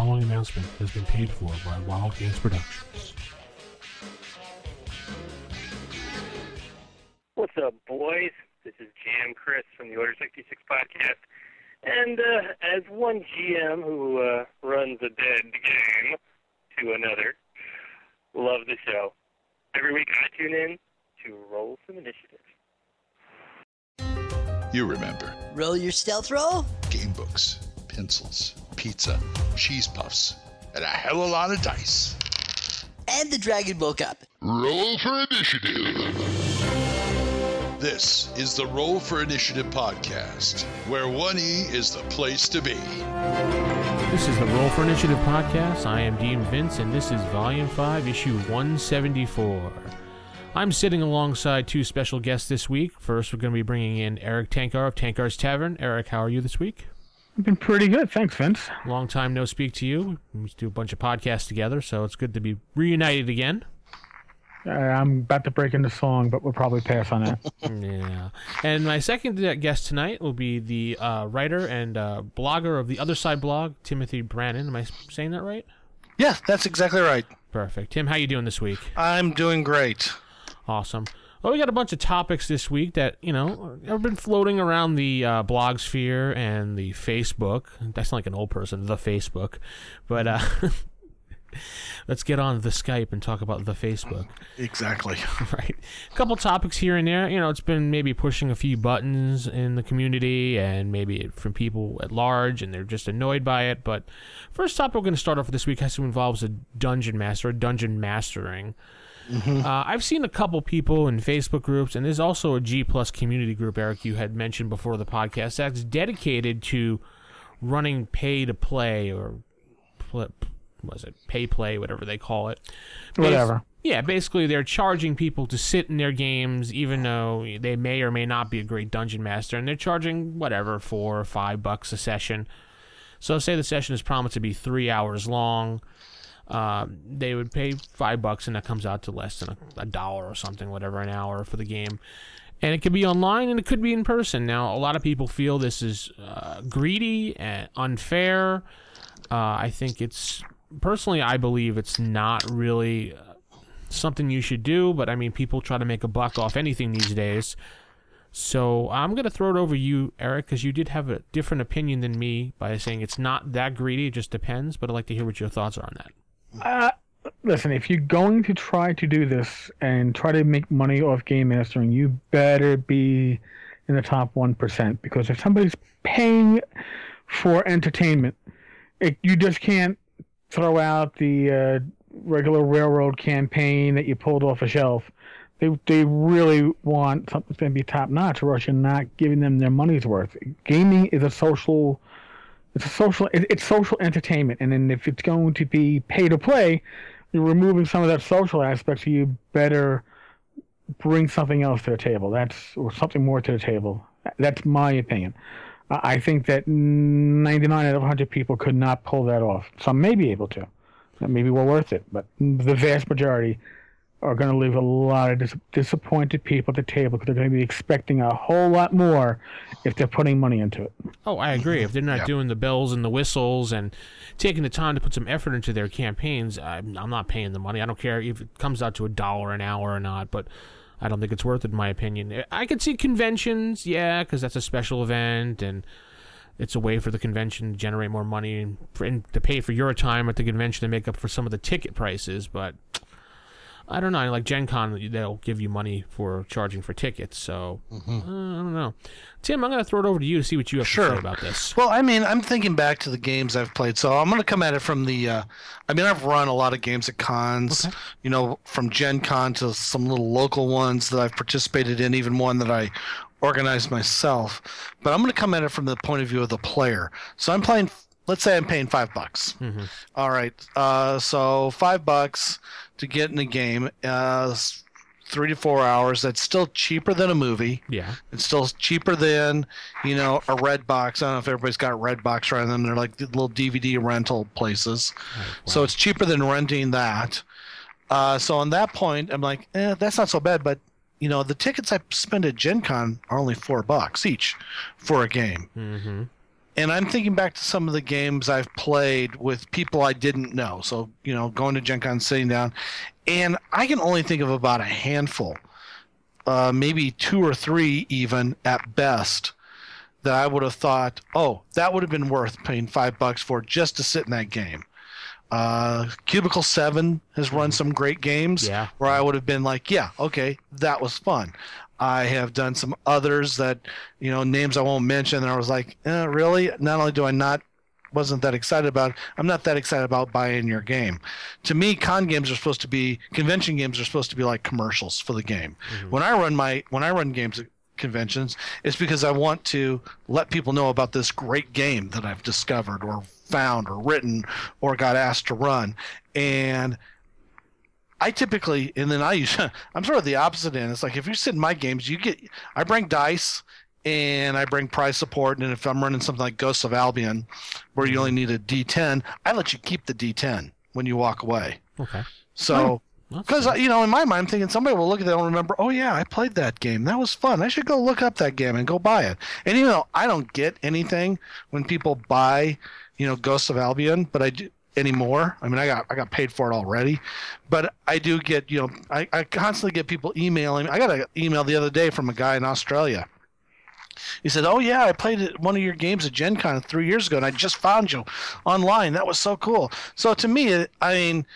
following announcement has been paid for by Wild Games Productions. What's up, boys? This is Jam Chris from the Order 66 podcast. And uh, as one GM who uh, runs a dead game to another, love the show. Every week I tune in to roll some initiative. You remember Roll your stealth roll? game books, pencils, pizza, cheese puffs, and a hell of a lot of dice. And the dragon woke up. Roll for initiative. This is the Roll for Initiative podcast, where 1E is the place to be. This is the Roll for Initiative podcast. I am Dean Vince, and this is Volume 5, Issue 174. I'm sitting alongside two special guests this week. First, we're going to be bringing in Eric Tenkar of Tenkar's Tavern. Eric, how are you this week? I've been pretty good, thanks, Vince. Long time no speak to you. We used to do a bunch of podcasts together, so it's good to be reunited again. Uh, I'm about to break into song, but we'll probably pass on that. Yeah. And my second guest tonight will be the uh, writer and uh, blogger of the Other Side blog, Timothy Brannon. Am I saying that right? Yeah, that's exactly right. Perfect. Tim, how you doing this week? I'm doing great. Awesome. Well, we got a bunch of topics this week that you know have been floating around the uh, blog sphere and the Facebook. That's like an old person, the Facebook. But uh, let's get on the Skype and talk about the Facebook. Exactly. right. A couple topics here and there. You know, it's been maybe pushing a few buttons in the community and maybe from people at large, and they're just annoyed by it. But first topic we're going to start off with this week has to involves a dungeon master, dungeon mastering. Uh, I've seen a couple people in Facebook groups, and there's also a G plus community group, Eric, you had mentioned before the podcast, that's dedicated to running pay to play or pl- was it pay play, whatever they call it. Bas- Whatever. yeah, basically they're charging people to sit in their games, even though they may or may not be a great dungeon master, and they're charging whatever four or five bucks a session. So say the session is promised to be three hours long. Um, they would pay five bucks, and that comes out to less than a, a dollar or something, whatever, an hour for the game. And it could be online, and it could be in person. Now, a lot of people feel this is uh, greedy and unfair. Uh, I think it's personally, I believe it's not really uh, something you should do. But I mean, people try to make a buck off anything these days. So I'm gonna throw it over you, Eric, because you did have a different opinion than me by saying it's not that greedy. It just depends. But I'd like to hear what your thoughts are on that. Uh, listen, if you're going to try to do this and try to make money off game mastering, you better be in the top 1%. Because if somebody's paying for entertainment, it, you just can't throw out the uh, regular railroad campaign that you pulled off a shelf. They, they really want something to be top notch, or else you're not giving them their money's worth. Gaming is a social it's a social it, it's social entertainment and then if it's going to be pay to play you're removing some of that social aspect so you better bring something else to the table. That's or something more to the table. That's my opinion. I think that 99 out of 100 people could not pull that off. Some may be able to. Maybe we're worth it but the vast majority are going to leave a lot of dis- disappointed people at the table because they're going to be expecting a whole lot more if they're putting money into it Oh, I agree. If they're not doing the bells and the whistles and taking the time to put some effort into their campaigns, I'm, I'm not paying the money. I don't care if it comes out to a dollar an hour or not, but I don't think it's worth it, in my opinion. I could see conventions, yeah, because that's a special event and it's a way for the convention to generate more money and, for, and to pay for your time at the convention to make up for some of the ticket prices, but. I don't know. Like Gen Con, they'll give you money for charging for tickets. So uh, I don't know. Tim, I'm going to throw it over to you to see what you have to say about this. Well, I mean, I'm thinking back to the games I've played, so I'm going to come at it from the. Uh, I mean, I've run a lot of games at cons, you know, from Gen Con to some little local ones that I've participated in, even one that I organized myself. But I'm going to come at it from the point of view of the player. So I'm playing. Let's say I'm paying five bucks. All right. Uh, so five bucks to get in a game. Uh, three to four hours. That's still cheaper than a movie. Yeah. It's still cheaper than, you know, a red box. I don't know if everybody's got red box around them. They're like the little DVD rental places. So it's cheaper than renting that. Uh, so on that point, I'm like, eh, that's not so bad. But you know, the tickets I spend at Gen Con are only four bucks each for a game. Mm-hmm. And I'm thinking back to some of the games I've played with people I didn't know. So, you know, going to Gen Con, sitting down, and I can only think of about a handful, uh, maybe two or three even at best, that I would have thought, oh, that would have been worth paying five bucks for just to sit in that game. Uh, Cubicle 7 has run some great games Yeah. where I would have been like, yeah, okay, that was fun. I have done some others that, you know, names I won't mention. And I was like, eh, really? Not only do I not wasn't that excited about, I'm not that excited about buying your game. To me, con games are supposed to be convention games are supposed to be like commercials for the game. When I run my when I run games at conventions, it's because I want to let people know about this great game that I've discovered or found or written or got asked to run. And I typically, and then I use, I'm sort of the opposite end. It's like if you sit in my games, you get, I bring dice and I bring prize support. And if I'm running something like Ghosts of Albion, where you only need a D10, I let you keep the D10 when you walk away. Okay. So, because you know, in my mind, I'm thinking somebody will look at that and remember, oh yeah, I played that game. That was fun. I should go look up that game and go buy it. And even though I don't get anything when people buy, you know, Ghosts of Albion, but I do anymore. I mean, I got I got paid for it already, but I do get you know I, I constantly get people emailing. I got an email the other day from a guy in Australia. He said, "Oh yeah, I played one of your games at Gen Con three years ago, and I just found you online. That was so cool." So to me, I mean,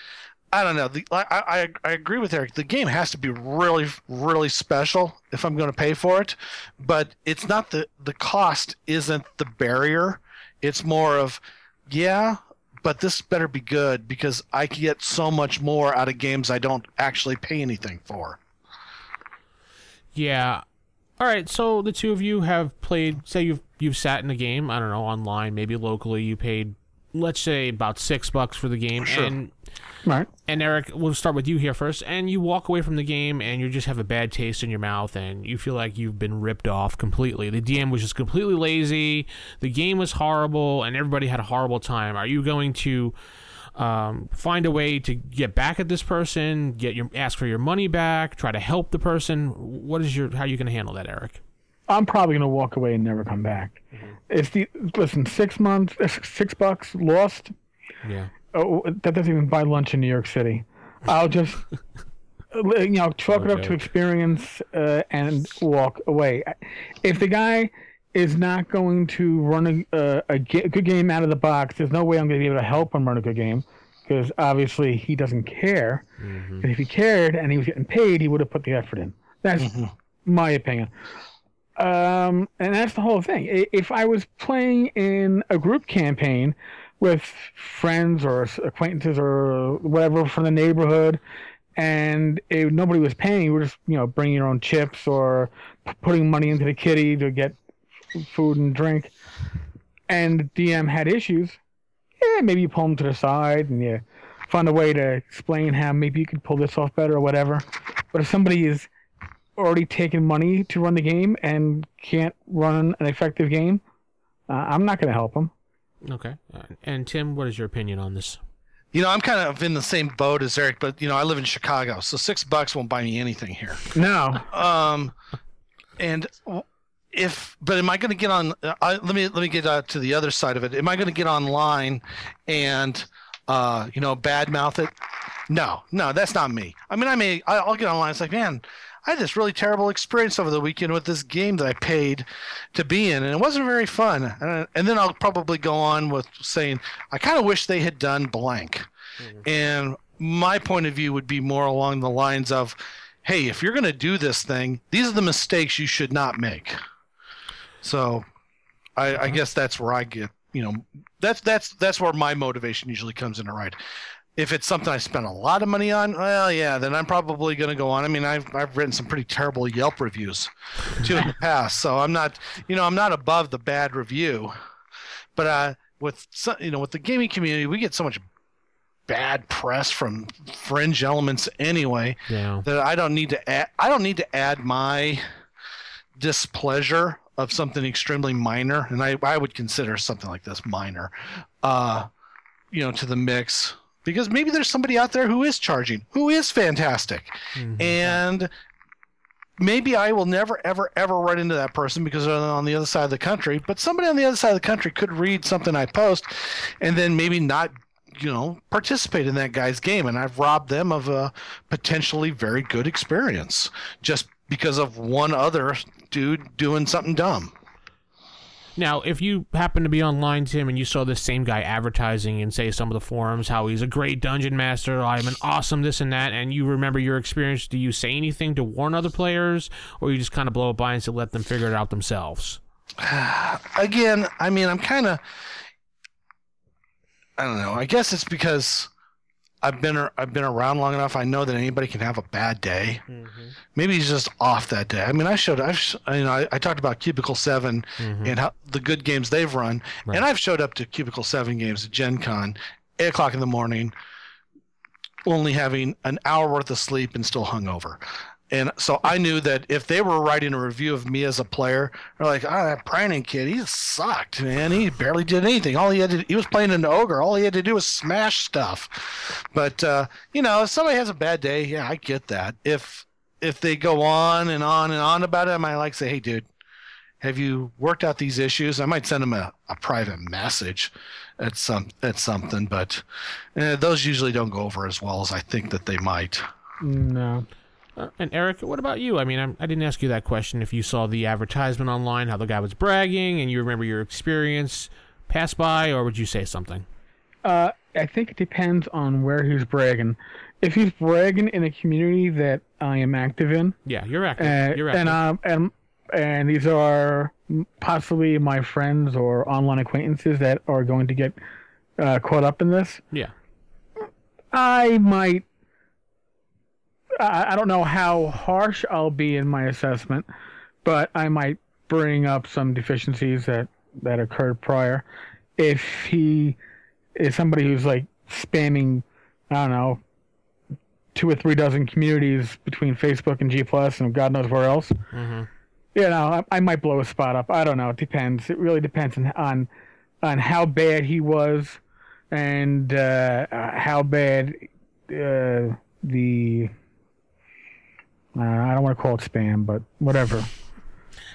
I don't know. The, I, I I agree with Eric. The game has to be really really special if I'm going to pay for it, but it's not the the cost isn't the barrier. It's more of, yeah, but this better be good because I can get so much more out of games I don't actually pay anything for. Yeah. All right. So the two of you have played. Say you've you've sat in a game. I don't know online, maybe locally. You paid, let's say, about six bucks for the game, Sure. and Right. and Eric, we'll start with you here first. And you walk away from the game, and you just have a bad taste in your mouth, and you feel like you've been ripped off completely. The DM was just completely lazy. The game was horrible, and everybody had a horrible time. Are you going to um, find a way to get back at this person, get your ask for your money back, try to help the person? What is your how are you going to handle that, Eric? I'm probably gonna walk away and never come back. It's the listen six months, uh, six bucks lost. Yeah. Oh, that doesn't even buy lunch in New York City. I'll just uh, you know chalk it up to experience uh, and walk away. If the guy is not going to run a, uh, a, good game out of the box, there's no way I'm going to be able to help him run a good game because obviously he doesn't care. And if he cared and he was getting paid, he would have put the effort in. That's my opinion. Um, and that's the whole thing. If I was playing in a group campaign with friends or acquaintances or whatever from the neighborhood, and it, nobody was paying, you were just you know bringing your own chips or putting money into the kitty to get food and drink, and DM had issues, yeah, maybe you pull them to the side and you find a way to explain how maybe you could pull this off better or whatever. But if somebody is already taken money to run the game and can't run an effective game, uh, I'm not going to help them. Okay. And Tim, what is your opinion on this? You know, I'm kind of in the same boat as Eric, but you know, I live in Chicago, so six bucks won't buy me anything here. No, Um, and if, but am I going to get on? I, let me let me get uh, to the other side of it. Am I going to get online and, uh, you know, badmouth it? No, no, that's not me. I mean, I may I'll get online. It's like, man, I had this really terrible experience over the weekend with this game that I paid to be in, and it wasn't very fun. And, and then I'll probably go on with saying, I kind of wish they had done blank. Mm-hmm. And my point of view would be more along the lines of, hey, if you're going to do this thing, these are the mistakes you should not make. So, I, I mm-hmm. guess that's where I get, you know, that's that's that's where my motivation usually comes into right. If it's something I spent a lot of money on, well, yeah, then I'm probably going to go on. I mean, I've I've written some pretty terrible Yelp reviews too in the past, so I'm not, you know, I'm not above the bad review. But uh, with you know, with the gaming community, we get so much bad press from fringe elements anyway Yeah. that I don't need to add. I don't need to add my displeasure of something extremely minor, and I, I would consider something like this minor, uh, you know, to the mix because maybe there's somebody out there who is charging, who is fantastic, Mhm. and maybe I will never, ever, ever run into that person because they're on the other side of the country. But somebody on the other side of the country could read something I post, and then maybe not, you know, participate in that guy's game, and I've robbed them of a potentially very good experience just because of one other dude doing something dumb. Now, if you happen to be online, Tim, and you saw this same guy advertising in, say, some of the forums, how he's a great dungeon master, I'm an awesome this and that, and you remember your experience, do you say anything to warn other players, or you just kind of blow it by and let them figure it out themselves? Again, I mean, I'm kind of, I don't know. I guess it's because I've been I've been around long enough. I know that anybody can have a bad day. Mm-hmm. Maybe he's just off that day. I mean, I showed I've you know I, I talked about Cubicle 7 mm-hmm. and how the good games they've run, and I've showed up to Cubicle Seven games at Gen Con, eight o'clock in the morning, only having an hour worth of sleep and still hungover. And so I knew that if they were writing a review of me as a player, they're like, "Ah, that Brannon kid, he sucked, man. He barely did anything. All he had to, he was playing an ogre. All he had to do was smash stuff." But uh, you know, if somebody has a bad day, yeah, I get that. If if they go on and on and on about it, I might like say, "Hey, dude, have you worked out these issues?" I might send them a, a private message at some at something, but eh, those usually don't go over as well as I think that they might. No. Uh, and Eric, what about you? I mean, I'm, I didn't ask you that question. If you saw the advertisement online, how the guy was bragging, and you remember your experience pass by, or would you say something? Uh, I think it depends on where he's bragging. If he's bragging in a community that I am active in, Yeah, you're active. uh, you're active. and um, and and these are possibly my friends or online acquaintances that are going to get uh, caught up in this, yeah. I might. I, I don't know how harsh I'll be in my assessment, but I might bring up some deficiencies that that occurred prior. If he is somebody who's like spamming, I don't know, two or three dozen communities between Facebook and G Plus and God knows where else. Mhm. You know, I, I might blow a spot up. I don't know. It depends. It really depends on on, on how bad he was, and uh, uh, how bad uh, the. Uh, I don't want to call it spam, but whatever.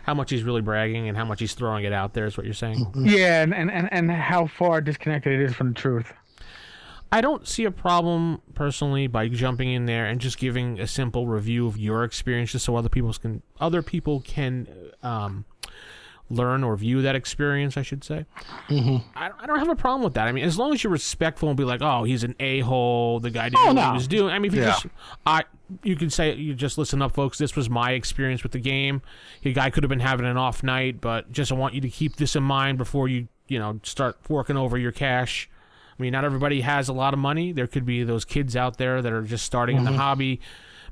How much he's really bragging and how much he's throwing it out there is what you're saying. Yeah, and, and, and, and how far disconnected it is from the truth. I don't see a problem personally by jumping in there and just giving a simple review of your experience, just so other people can other people can um, learn or view that experience. I should say. Mm-hmm. I, I don't have a problem with that. I mean, as long as you're respectful and be like, "Oh, he's an a hole. The guy didn't oh, know what he was doing." I mean, if you Yeah. just, I, you can say, "You just listen up, folks. This was my experience with the game. The guy could have been having an off night, but just I want you to keep this in mind before you, you know, start forking over your cash." I mean, not everybody has a lot of money. There could be those kids out there that are just starting in the mm-hmm. hobby.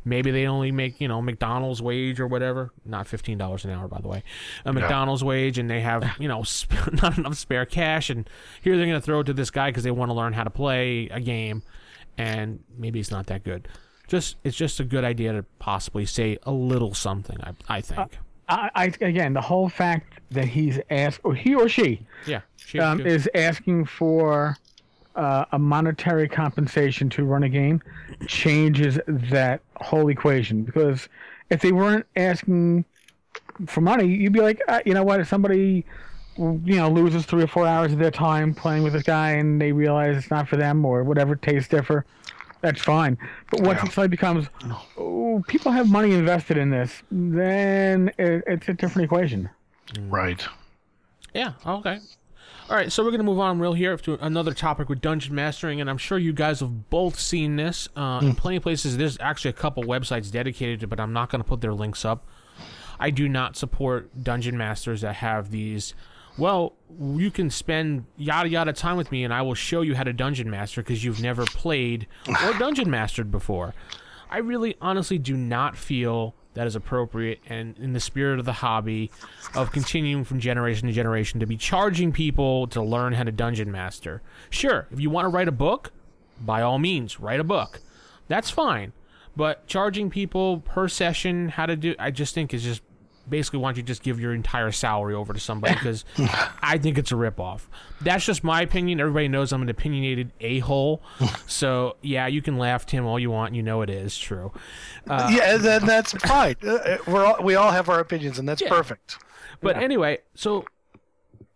Maybe they only make, you know, McDonald's wage or whatever. Not fifteen dollars an hour, by the way. A McDonald's wage, and they have, you know, sp- not enough spare cash. And here they're going to throw it to this guy because they want to learn how to play a game, and maybe it's not that good. Just it's just a good idea to possibly say a little something. I I think. I, I again, the whole fact that he's asked, or he or she, yeah. She, um, is asking for uh, a monetary compensation to run a game changes that whole equation. Because if they weren't asking for money, you'd be like, uh, you know what, if somebody you know loses three or four hours of their time playing with this guy and they realize it's not for them or whatever tastes differ that's fine but once Yeah. it suddenly becomes oh, people have money invested in this then it, it's a different equation Right. Yeah, okay. All right, so we're going to move on real here to another topic with dungeon mastering, and I'm sure you guys have both seen this uh, in plenty of places. There's actually a couple websites dedicated to it, but I'm not going to put their links up. I do not support dungeon masters that have these. Well, you can spend yada yada time with me, and I will show you how to dungeon master because you've never played or dungeon mastered before. I really, honestly, do not feel that is appropriate and in the spirit of the hobby of continuing from generation to generation to be charging people to learn how to dungeon master. Sure, if you want to write a book, by all means, write a book. That's fine. But charging people per session how to do I just think is just basically why don't you just give your entire salary over to somebody because I think it's a ripoff. That's just my opinion. Everybody knows I'm an opinionated a hole, so yeah, you can laugh Tim all you want. You know it is true. Uh, yeah, and then that's fine. Uh, uh, We're all, we all have our opinions, and that's Yeah. perfect. But anyway, so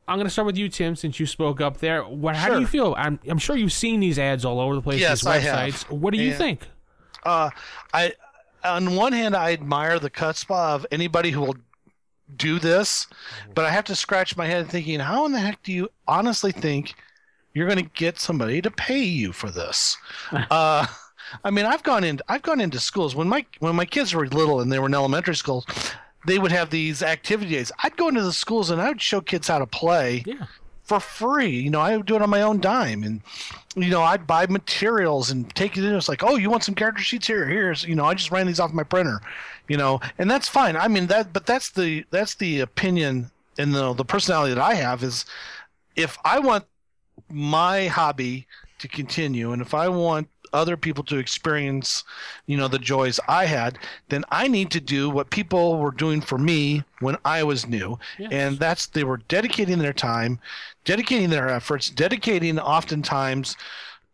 I'm gonna start with you, Tim, since you spoke up there. What? How do you feel? I'm I'm sure you've seen these ads all over the place. Yes, these I have. websites. What do you And- think? Uh, I, on one hand, I admire the chutzpah of anybody who will do this, but I have to scratch my head thinking, how in the heck do you honestly think you're going to get somebody to pay you for this? uh, I mean, I've gone in, I've gone into schools when my when my kids were little and they were in elementary school. They would have these activity days. I'd go into the schools and I would show kids how to play Yeah. for free. You know, I would do it on my own dime, and you know, I'd buy materials and take it in. It's like, oh, you want some character sheets here? Here's, you know, I just ran these off my printer, you know, and that's fine. I mean that, but that's the that's the opinion and the the personality that I have is, if I want my hobby to continue, and if I want other people to experience, you know, the joys I had, then I need to do what people were doing for me when I was new. Yes. And that's they were dedicating their time, dedicating their efforts, dedicating oftentimes,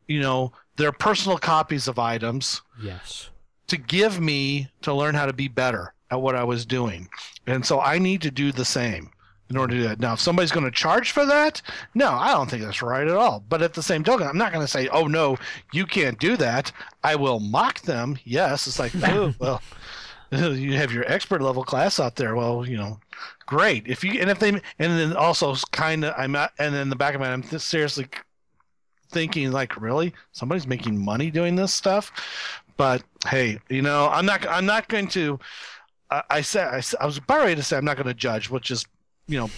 you know, their personal copies of items Yes. to give me to learn how to be better at what I was doing. And so I need to do the same in order to do that. Now, if somebody's going to charge for that, no, I don't think that's right at all. But at the same token, I'm not going to say, oh, no, you can't do that. I will mock them. Yes. It's like, oh, well, you have your expert level class out there. Well, you know, great. If you, and if they, and then also kind of, I'm not, and in the back of my mind, I'm th- seriously thinking like really somebody's making money doing this stuff but hey you know i'm not i'm not going to i, I said I, I was about ready to say i'm not going to judge which is you know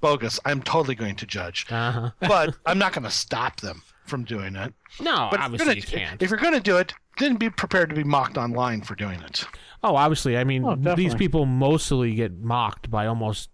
bogus i'm totally going to judge Uh-huh. but i'm not going to stop them from doing it No, but if you're obviously gonna- you can't. if you're going to do it then be prepared to be mocked online for doing it Oh, obviously. I mean, Oh, these people mostly get mocked by almost,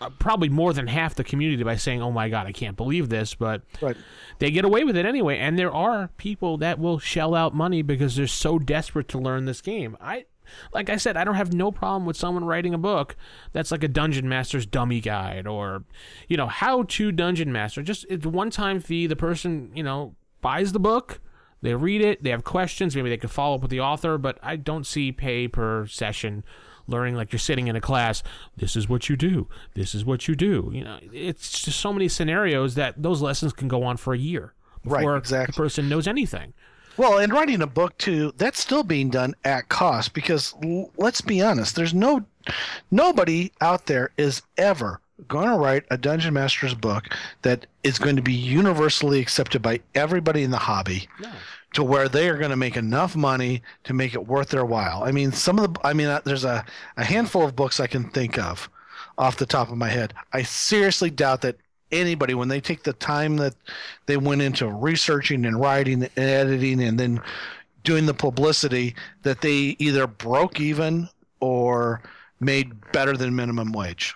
uh, probably more than half the community by saying, "Oh my God, I can't believe this," but right they get away with it anyway. And there are people that will shell out money because they're so desperate to learn this game. I, like I said, I don't have no problem with someone writing a book that's like a Dungeon Master's dummy guide or, you know, how to Dungeon Master. Just it's one time fee. The person, you know, buys the book. They read it. They have questions. Maybe they could follow up with the author, but I don't see pay per session. Learning like you're sitting in a class. This is what you do. This is what you do. You know, it's just so many scenarios that those lessons can go on for a year Right, before exactly. the person knows anything. Well, and writing a book too, that's still being done at cost because l- let's be honest, there's no nobody out there is ever going to write a dungeon master's book that is going to be universally accepted by everybody in the hobby to where they are going to make enough money to make it worth their while. I mean, some of the I mean, uh, there's a a handful of books I can think of off the top of my head. I seriously doubt that anybody when they take the time that they went into researching and writing and editing and then doing the publicity that they either broke even or made better than minimum wage.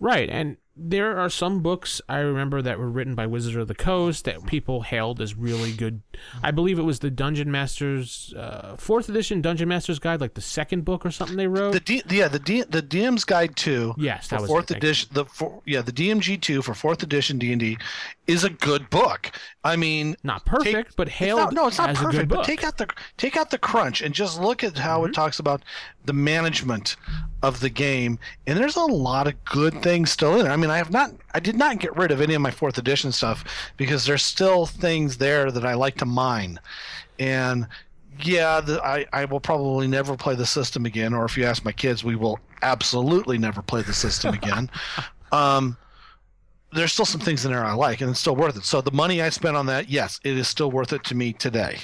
Right, and there are some books I remember that were written by Wizards of the Coast that people hailed as really good. I believe it was the Dungeon Masters uh, fourth edition Dungeon Masters Guide, like the second book or something they wrote. The D, yeah, the D, the DM's Guide two. Yes, that was fourth it, edition. The for, yeah, the DMG two for fourth edition D and D is a good book. I mean, Not perfect, take- but it's hailed not- no, it's not as a perfect. But take out the take out the crunch and just look at how Mm-hmm. it talks about the management of the game. And there's a lot of good things still in it. I mean, I have not, I did not get rid of any of my fourth edition stuff because there's still things there that I like to mine. And yeah, the, I, I will probably never play the system again. Or if you ask my kids, we will absolutely never play the system again. um, there's still some things in there I like, and it's still worth it. So the money I spent on that, yes, it is still worth it to me today.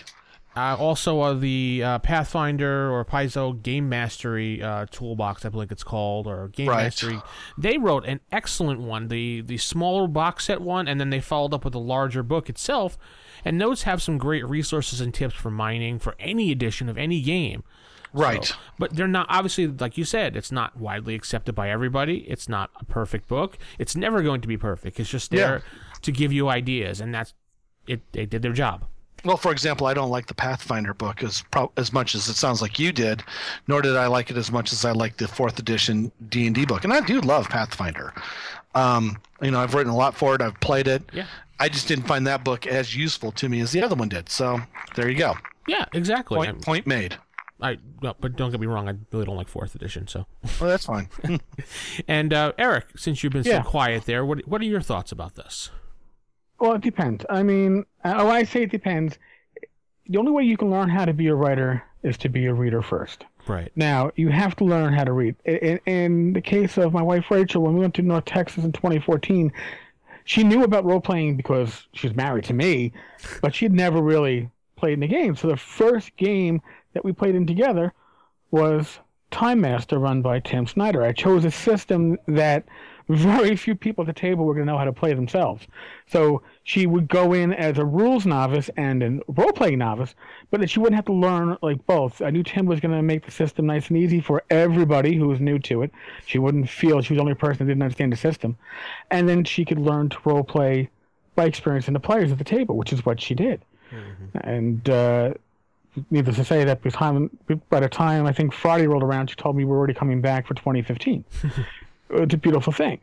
Uh, also, uh, the uh, Pathfinder or Paizo Game Mastery uh, Toolbox, I believe it's called, or Game Right. Mastery, they wrote an excellent one, the the smaller box set one, and then they followed up with a larger book itself. And those have some great resources and tips for mining for any edition of any game. Right. So- but they're not obviously, like you said, it's not widely accepted by everybody. It's not a perfect book. It's never going to be perfect. It's just there to give you ideas, and that's it. They did their job. Well, for example, I don't like the Pathfinder book as pro- as much as it sounds like you did, nor did I like it as much as I like the fourth edition D and D book. And I do love Pathfinder. Um, you know, I've written a lot for it. I've played it. Yeah. I just didn't find that book as useful to me as the other one did. So there you go. Yeah, exactly. Point point made. I, I well, but don't get me wrong, I really don't like fourth edition. So, Well, that's fine. and uh, Eric, since you've been Yeah. so quiet there, what what are your thoughts about this? Well, it depends. I mean, uh, when I say it depends, the only way you can learn how to be a writer is to be a reader first. Right. Now, you have to learn how to read. In, in the case of my wife Rachel, when we went to North Texas in 2014, she knew about role playing because she was married to me, but she'd never really played in a game. So the first game that we played in together was Time Master run by Tim Snyder. I chose a system that very few people at the table were going to know how to play themselves. So she would go in as a rules novice and a role playing novice, but that she wouldn't have to learn like both. I knew Tim was going to make the system nice and easy for everybody who was new to it. She wouldn't feel she was the only person that didn't understand the system. And then she could learn to role play by experiencing the players at the table, which is what she did. And uh, needless to say that by the time by the time I think Friday rolled around, she told me we're already coming back for 2015. it's a beautiful thing.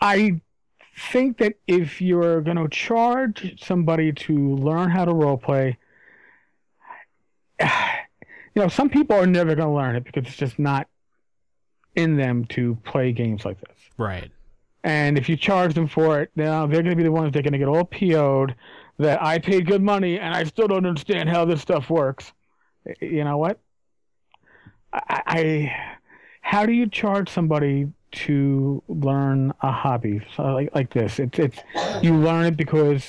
I think that if you're going to charge somebody to learn how to role play, you know, some people are never going to learn it because it's just not in them to play games like this. Right. And if you charge them for it, now uh, they're going to be the ones that are going to get all PO'd that I paid good money and I still don't understand how this stuff works. You know what? I, I how do you charge somebody to learn a hobby so like like this? It's it's you learn it because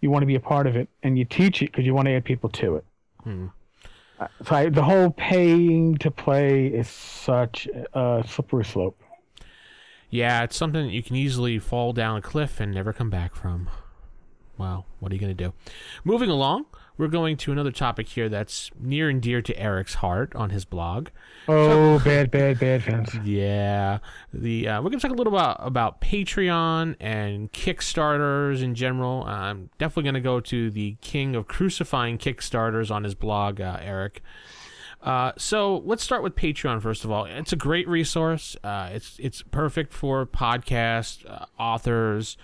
you want to be a part of it, and you teach it because you want to add people to it. Hmm. Uh, So I, the whole paying to play is such a slippery slope. Yeah, it's something that you can easily fall down a cliff and never come back from. Wow, what are you going to do? Moving along, we're going to another topic here that's near and dear to Eric's heart on his blog. Oh, bad, bad, bad fans. Yeah, the uh, we're going to talk a little about about Patreon and Kickstarters in general. I'm definitely going to go to the king of crucifying Kickstarters on his blog, uh, Eric. Uh, so let's start with Patreon first of all. It's a great resource. Uh, it's it's perfect for podcast uh, authors,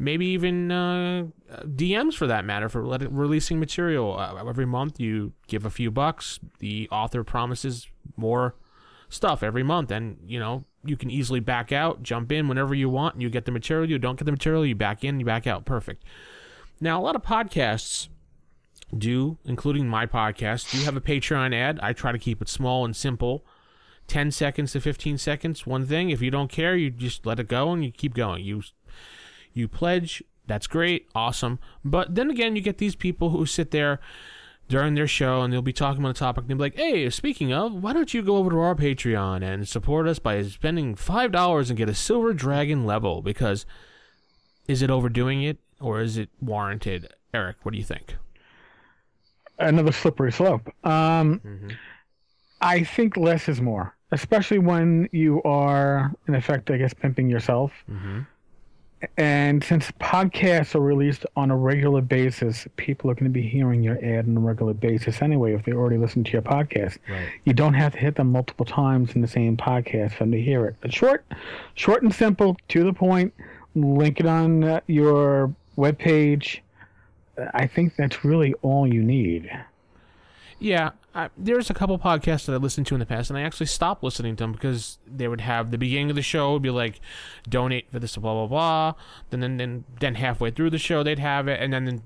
maybe even uh, DMs for that matter for let releasing material. Uh, every month you give a few bucks. The author promises more stuff every month, and you know you can easily back out, jump in whenever you want, and you get the material. You don't get the material, you back in, you back out. Perfect. Now a lot of podcasts do, including my podcast, do have a Patreon ad. I try to keep it small and simple. 10 seconds to 15 seconds, one thing. If you don't care, you just let it go and you keep going. You you pledge, that's great, awesome. But then again, you get these people who sit there during their show and they'll be talking about a topic and they'll be like, hey, speaking of, why don't you go over to our Patreon and support us by spending $5 and get a Silver Dragon level? Because is it overdoing it or is it warranted? Eric, what do you think? Another slippery slope. Um, I think less is more, especially when you are, in effect, I guess, pimping yourself. Mhm. And since podcasts are released on a regular basis, people are going to be hearing your ad on a regular basis anyway if they already listen to your podcast. Right. You don't have to hit them multiple times in the same podcast for them to hear it. But short, short and simple, to the point. Link it on uh, your webpage. I think that's really all you need. Yeah, I, there's a couple podcasts that I listened to in the past, and I actually stopped listening to them because they would have the beginning of the show would be like, donate for this, blah blah blah. Then then then, then halfway through the show they'd have it, and then then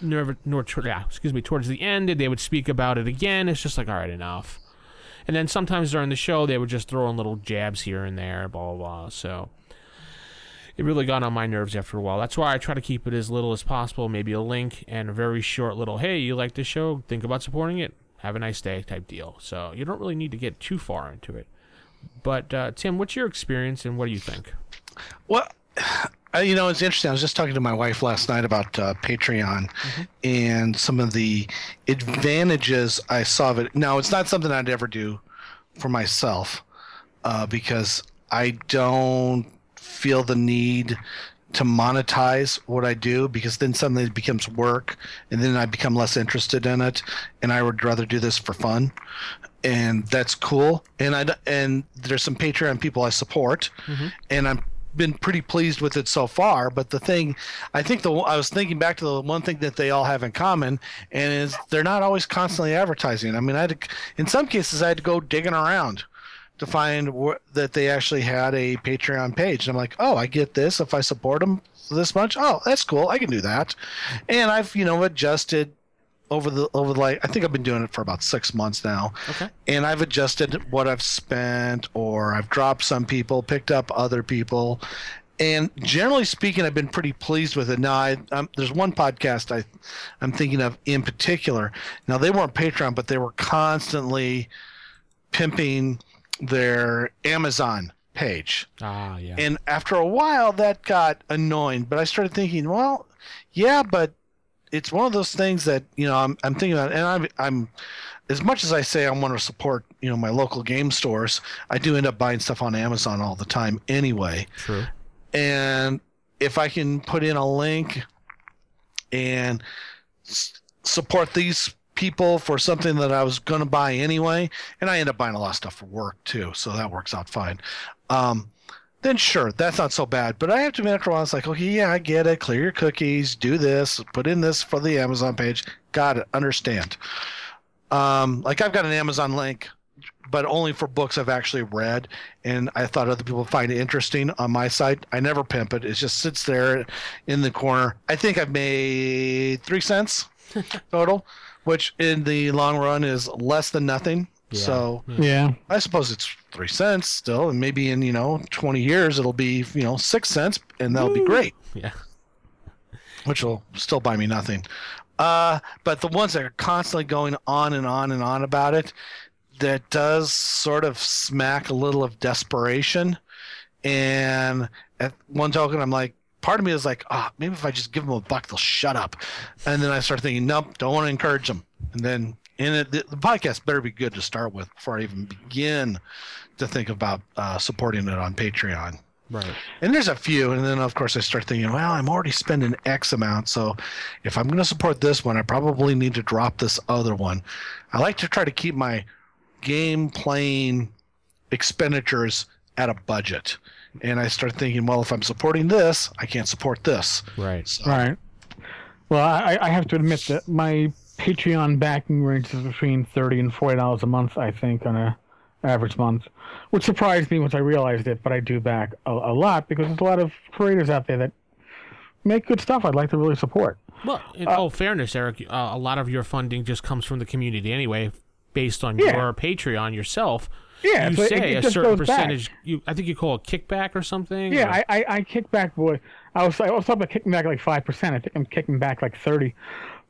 nor, nor yeah, excuse me, towards the end they would speak about it again. It's just like all right, enough. And then sometimes during the show they would just throw in little jabs here and there, blah blah blah. So it really got on my nerves after a while. That's why I try to keep it as little as possible. Maybe a link and a very short little, hey, you like this show? Think about supporting it. Have a nice day type deal. So you don't really need to get too far into it. But uh, Tim, what's your experience and what do you think? Well, you know, it's interesting. I was just talking to my wife last night about uh, Patreon and some of the advantages I saw of it. Now, it's not something I'd ever do for myself uh, because I don't feel the need to monetize what I do because then suddenly it becomes work and then I become less interested in it and I would rather do this for fun. And that's cool. And I and there's some Patreon people I support mm-hmm. and I'm been pretty pleased with it so far. But the thing I think the I was thinking back to the one thing that they all have in common and is they're not always constantly advertising. I mean I had to, in some cases I had to go digging around to find wh- that they actually had a Patreon page. And I'm like, oh, I get this if I support them this much. Oh, that's cool. I can do that. And I've you know adjusted over the over the like I think I've been doing it for about six months now. Okay. And I've adjusted what I've spent, or I've dropped some people, picked up other people. And generally speaking, I've been pretty pleased with it. Now, I, um, there's one podcast I, I'm thinking of in particular. Now, they weren't Patreon, but they were constantly pimping their Amazon page. Ah, yeah. And after a while, that got annoying. But I started thinking, well, yeah, but it's one of those things that you know I'm, I'm thinking about, and I'm, I'm as much as I say I want to support you know my local game stores, I do end up buying stuff on Amazon all the time anyway. True. And if I can put in a link and s- support these people for something that I was going to buy anyway, and I end up buying a lot of stuff for work too, so that works out fine. Um, then sure, that's not so bad. But I have to admit, after a while, it's like, okay, yeah, I get it. Clear your cookies, do this, put in this for the Amazon page. Got it, understand. Um, like I've got an Amazon link, but only for books I've actually read, and I thought other people find it interesting on my site. I never pimp it; it just sits there in the corner. I think I've made three cents total, which in the long run is less than nothing. Yeah. So Yeah. I suppose it's three cents still, and maybe in you know twenty years it'll be you know six cents, and that'll be great, Yeah. which will still buy me nothing. Uh, but the ones that are constantly going on and on and on about it, that does sort of smack a little of desperation. And at one token, I'm like, part of me is like, ah, maybe if I just give them a buck, they'll shut up. And then I start thinking, nope, don't want to encourage them. And then and it, the, the podcast better be good to start with before I even begin to think about uh, supporting it on Patreon. Right. And there's a few, and then of course I start thinking, well, I'm already spending X amount, so if I'm going to support this one, I probably need to drop this other one. I like to try to keep my game playing expenditures at a budget, and I start thinking, well, if I'm supporting this, I can't support this. Right. So, Right. Well, I, I have to admit that my Patreon backing ranges between thirty and forty dollars a month. I think on a average month, which surprised me once I realized it. But I do back a, a lot because there's a lot of creators out there that make good stuff. I'd like to really support. Well, in all fairness, Eric, uh, a lot of your funding just comes from the community anyway, based on Yeah. your Patreon yourself. Yeah, you so it- say it a certain goes back. percentage. You, I think you call it kickback or something. Yeah, or- I, I, I kick back. Boy, I was I was talking about kicking back like five percent. I think I'm kicking back like thirty.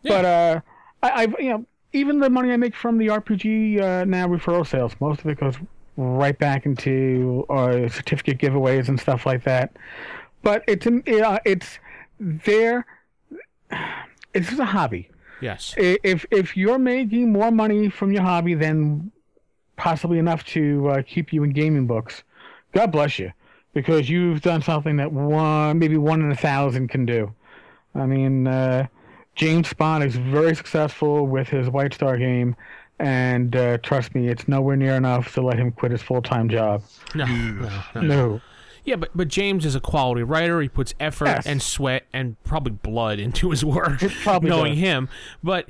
But uh, I, I've you know even the money I make from the RPG uh, now referral sales, most of it goes right back into uh, certificate giveaways and stuff like that. But it's an, uh, it's there. It's just a hobby. yes. If if you're making more money from your hobby than possibly enough to uh, keep you in gaming books, God bless you, because you've done something that one maybe one in a thousand can do. I mean, uh, James Spahn is very successful with his White Star game, and uh, trust me, it's nowhere near enough to let him quit his full time job. No, no, no. No. Yeah, but but James is a quality writer. He puts effort Yes. and sweat and probably blood into his work. probably knowing does. him, but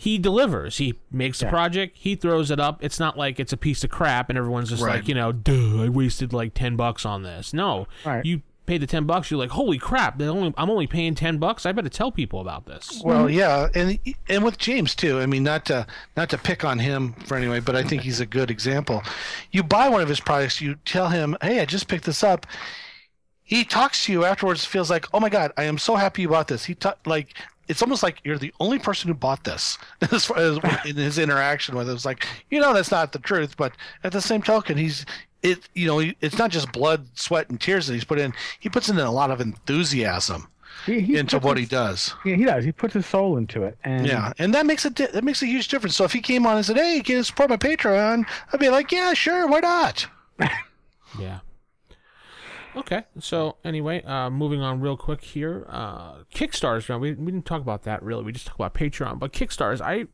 he delivers. He makes the Yeah. project. He throws it up. It's not like it's a piece of crap and everyone's just Right. like, you know, duh, I wasted like ten bucks on this. No, Right. you pay the ten bucks. You're like, holy crap! Only I'm only paying ten bucks. I better tell people about this. Well, yeah, and and with James too. I mean, not to not to pick on him for anyway, but I think he's a good example. You buy one of his products, you tell him, "Hey, I just picked this up." He talks to you afterwards. Feels like, "Oh my god, I am so happy you bought this." He ta- like it's almost like you're the only person who bought this as far as in his interaction with it. It's like you know that's not the truth, but at the same token, he's it. You know, it's not just blood, sweat, and tears that he's put in. He puts in a lot of enthusiasm He, he into puts what he does. Yeah, he does. He puts his soul into it, and Yeah, and that makes a di- that makes a huge difference. So if he came on and said, "Hey, can you support my Patreon?" I'd be like, "Yeah, sure, why not?" Yeah. Okay, so anyway, uh, moving on real quick here. Uh, Kickstarters, we, we didn't talk about that really. We just talked about Patreon. But Kickstarters, I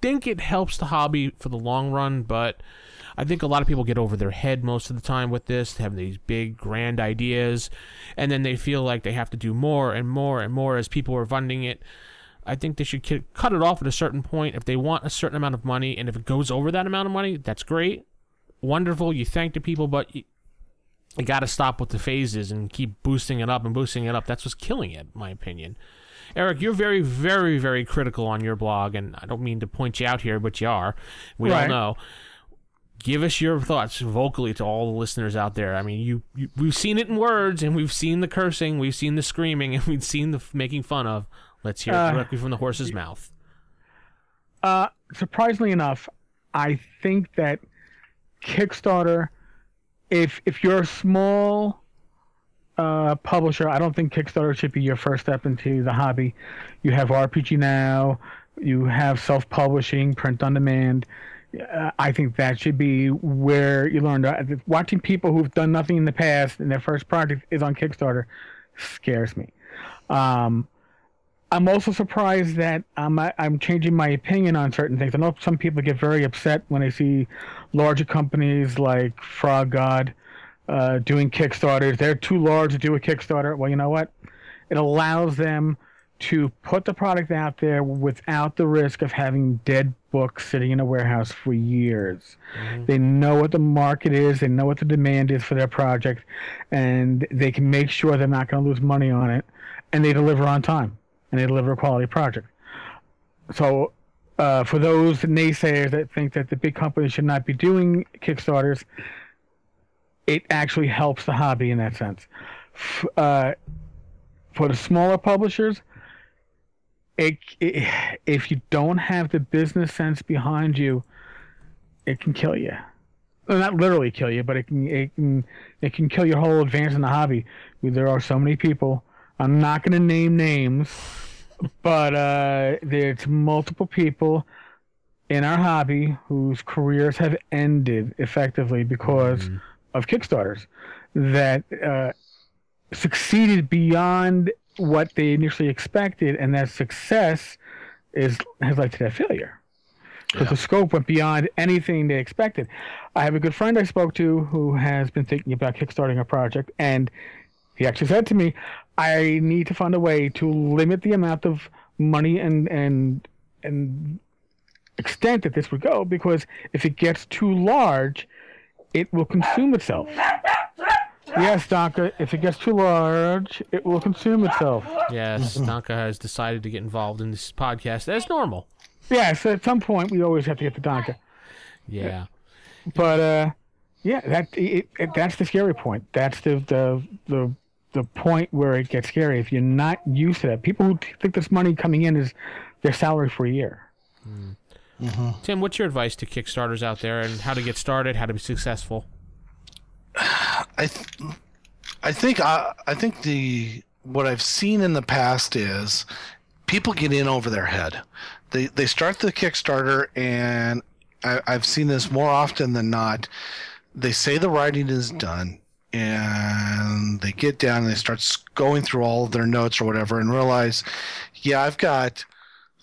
think it helps the hobby for the long run, but I think a lot of people get over their head most of the time with this. Have these big, grand ideas, and then they feel like they have to do more and more and more as people are funding it. I think they should cut it off at a certain point. If they want a certain amount of money, and if it goes over that amount of money, that's great. Wonderful. You thank the people, but you, got to stop with the phases and keep boosting it up and boosting it up. That's what's killing it, in my opinion. Eric, you're very, very, very critical on your blog, and I don't mean to point you out here, but you are. We all know. Give us your thoughts vocally to all the listeners out there. I mean, you, you we've seen it in words, and we've seen the cursing, we've seen the screaming, and we've seen the f- making fun of. Let's hear it Uh, directly from the horse's mouth. Uh, surprisingly enough, I think that Kickstarter, if if you're a small uh, publisher, I don't think Kickstarter should be your first step into the hobby. You have RPG now, you have self-publishing, print on demand. Uh, I think that should be where you learn. Watching people who've done nothing in the past and their first project is on Kickstarter scares me. Um, I'm also surprised that I'm I'm changing my opinion on certain things. I know some people get very upset when they see larger companies like Frog God uh, doing Kickstarters. They're too large to do a Kickstarter. Well, you know what? It allows them to put the product out there without the risk of having dead books sitting in a warehouse for years. They know what the market is, they know what the demand is for their project, and they can make sure they're not going to lose money on it, and they deliver on time, and they deliver a quality project. So, uh, for those naysayers that think that the big companies should not be doing Kickstarters, it actually helps the hobby in that sense. F- uh, for the smaller publishers, it, it, if you don't have the business sense behind you, it can kill you. Well, not literally kill you, but it can it can it can kill your whole advance in the hobby. There are so many people. I'm not going to name names, but uh, there's multiple people in our hobby whose careers have ended effectively because of Kickstarters that uh, succeeded beyond what they initially expected, and that success is has led to that failure. Because the scope went beyond anything they expected. I have a good friend I spoke to who has been thinking about kickstarting a project, and he actually said to me, "I need to find a way to limit the amount of money and and and extent that this would go because if it gets too large, it will consume itself." Yes, Donka, if it gets too large, it will consume itself. Yes, Donka has decided to get involved in this podcast. as normal. Yes, at some point we always have to get to Donka. Yeah. But uh, yeah, that it, it, that's the scary point. That's the, the the the point where it gets scary. If you're not used to that, people who think this money coming in is their salary for a year. Hmm. Mm-hmm. Tim, what's your advice to Kickstarters out there and how to get started, how to be successful? I, th- I think I, I think the what I've seen in the past is people get in over their head. They they start the Kickstarter, and I, I've seen this more often than not. They say the writing is done, and they get down and they start going through all of their notes or whatever, and realize, yeah, I've got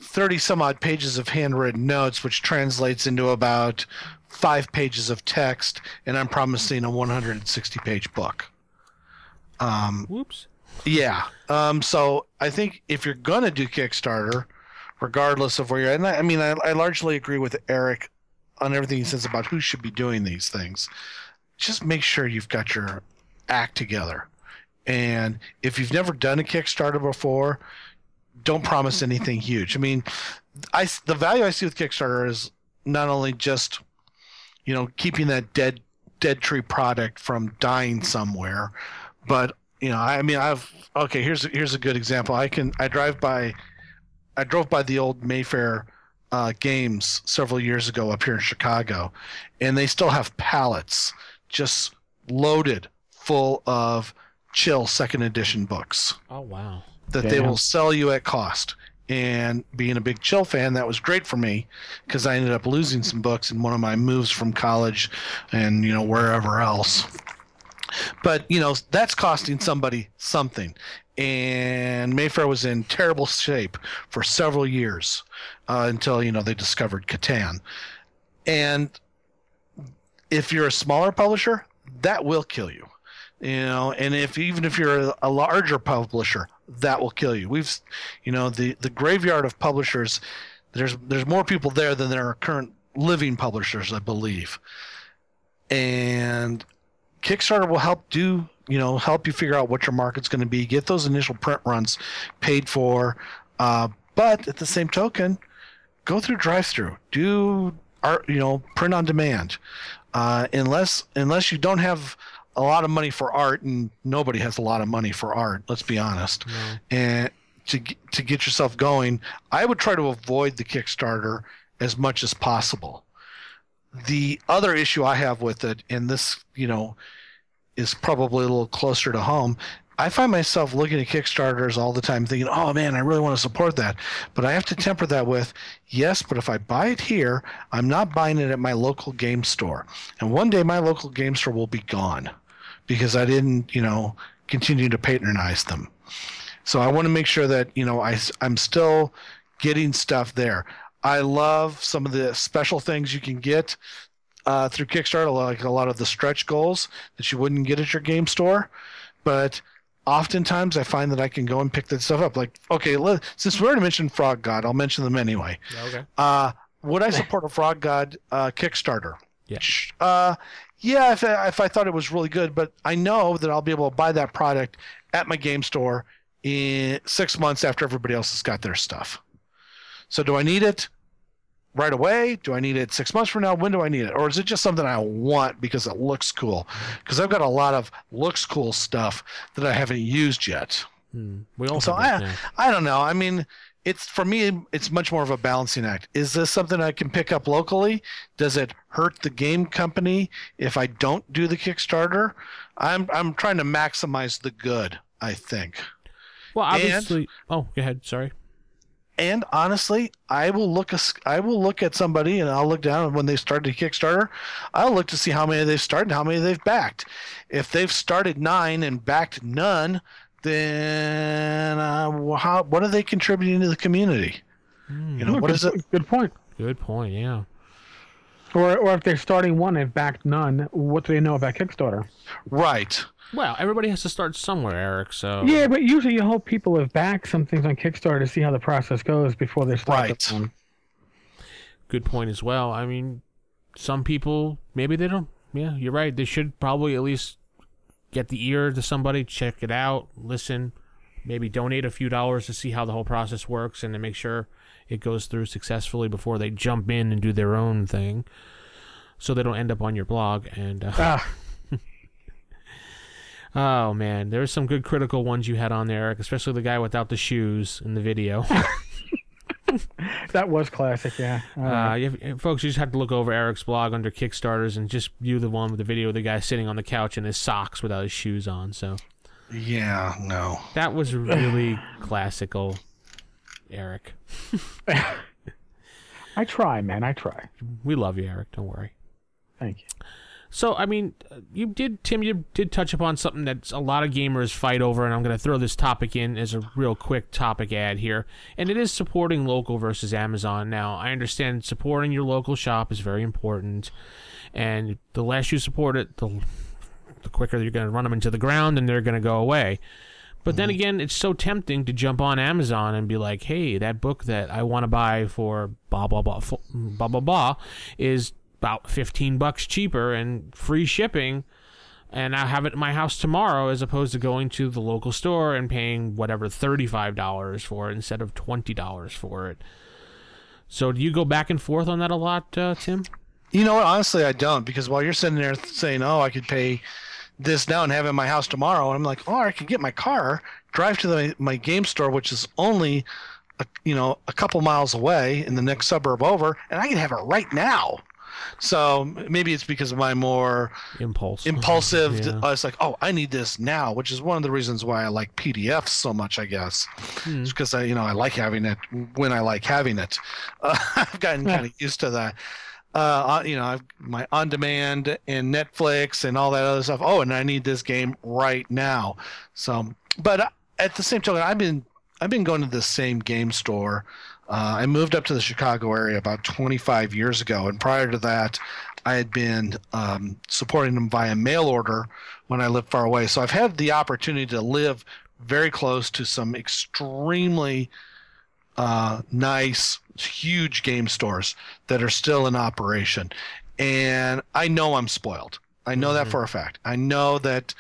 thirty some odd pages of handwritten notes, which translates into about five pages of text, and I'm promising a 160 page book. Um, Whoops. yeah. Um, so I think if you're gonna do Kickstarter, regardless of where you're, at, and I, I mean, I, I largely agree with Eric on everything he says about who should be doing these things. Just make sure you've got your act together. And if you've never done a Kickstarter before, don't promise anything huge. I mean, I the value I see with Kickstarter is not only just you know keeping that dead dead tree product from dying somewhere, but you know, I mean, I've okay. Here's here's a good example. I can I drive by, I drove by the old Mayfair uh, games several years ago up here in Chicago, and they still have pallets just loaded full of chill second edition books Oh, wow. that they will sell you at cost. And being a big chill fan, that was great for me because I ended up losing some books in one of my moves from college and you know wherever else. But you know that's costing somebody something, and Mayfair was in terrible shape for several years uh, until you know they discovered Catan, and if you're a smaller publisher, that will kill you. You know, and if even if you're a, larger publisher, that will kill you. We've, you know, the the graveyard of publishers. There's there's more people there than there are current living publishers, I believe. And Kickstarter will help do, you know, help you figure out what your market's going to be, get those initial print runs paid for. Uh, but at the same token, go through drive-through, do art, you know, print on demand. Uh, unless unless you don't have a lot of money for art, and nobody has a lot of money for art. Let's be honest. And to to get yourself going, I would try to avoid the Kickstarter as much as possible. The other issue I have with it, and this, you know, is probably a little closer to home. I find myself looking at Kickstarters all the time thinking, oh man, I really want to support that. But I have to temper that with, yes, but if I buy it here, I'm not buying it at my local game store. And one day my local game store will be gone because I didn't, you know, continue to patronize them. So I want to make sure that, you know, I, I'm still getting stuff there. I love some of the special things you can get uh, through Kickstarter, like a lot of the stretch goals that you wouldn't get at your game store. But oftentimes I find that I can go and pick that stuff up. Like, okay, let, since we already mentioned Frog God, I'll mention them anyway. Okay. Uh, would I support a Frog God uh, Kickstarter? Yeah. Uh, yeah, if I, if I thought it was really good, but I know that I'll be able to buy that product at my game store in six months after everybody else has got their stuff. So, do I need it right away? Do I need it six months from now? When do I need it? Or is it just something I want because it looks cool? Because I've got a lot of looks cool stuff that I haven't used yet. Hmm. We all So I. I don't know. I mean, it's for me. It's much more of a balancing act. Is this something I can pick up locally? Does it hurt the game company if I don't do the Kickstarter? I'm I'm trying to maximize the good. I think. Well, and- obviously. oh, go ahead. Sorry. And honestly, I will look. as- I will look at somebody, and I'll look down when they started a Kickstarter. I'll look to see how many they've started, and how many they've backed. If they've started nine and backed none, then uh, how, what are they contributing to the community? You know, Look, what good, is it? Good point. Good point. Yeah. Or, or if they're starting one and backed none, what do they know about Kickstarter? Right. Well, everybody has to start somewhere, Eric. So Yeah, but usually you hope people have backed some things on Kickstarter to see how the process goes before they start. Right. the one. good point as well. I mean, some people maybe they don't. Yeah, you're right. They should probably at least get the ear to somebody, check it out, listen, maybe donate a few dollars to see how the whole process works, and to make sure it goes through successfully before they jump in and do their own thing, so they don't end up on your blog. And uh, Ah, oh man, there there's some good critical ones you had on there, Eric, especially the guy without the shoes in the video. that was classic. Yeah. All right. Uh, you have, folks, you just have to look over Eric's blog under Kickstarters and just view the one with the video of the guy sitting on the couch in his socks without his shoes on. So Yeah. No. that was really classical, Eric. I try, man. I try. We love you, Eric. Don't worry. Thank you. So, I mean, you did, Tim, you did touch upon something that a lot of gamers fight over, and I'm going to throw this topic in as a real quick topic ad here. And it is supporting local versus Amazon. Now, I understand supporting your local shop is very important, and the less you support it, the, the quicker you're going to run them into the ground and they're going to go away. But then mm-hmm. again, it's so tempting to jump on Amazon and be like, "Hey, that book that I want to buy for blah blah blah blah blah blah is about fifteen bucks cheaper and free shipping, and I have it at my house tomorrow, as opposed to going to the local store and paying whatever thirty five dollars for it instead of twenty dollars for it." So, do you go back and forth on that a lot, uh, Tim? You know what? Honestly, I don't because while you're sitting there saying, "Oh, I could pay this now and have it in my house tomorrow," I'm like, "Oh, I could get my car, drive to the, my game store, which is only, a, you know, a couple miles away in the next suburb over, and I can have it right now." So maybe it's because of my more Impulse. impulsive. Yeah. I was like, "Oh, I need this now," which is one of the reasons why I like PDFs so much. I guess Hmm. because I, you know, I like having it when I like having it. Uh, I've gotten kind of used to that. uh, you know, I've my on demand and Netflix and all that other stuff. Oh, and I need this game right now. So, but uh, at the same time, I've been I've been going to the same game store. Uh, I moved up to the Chicago area about 25 years ago, and prior to that, I had been um, supporting them via mail order when I lived far away. So I've had the opportunity to live very close to some extremely uh, nice, huge game stores that are still in operation. And I know I'm spoiled. I know that for a fact. I know that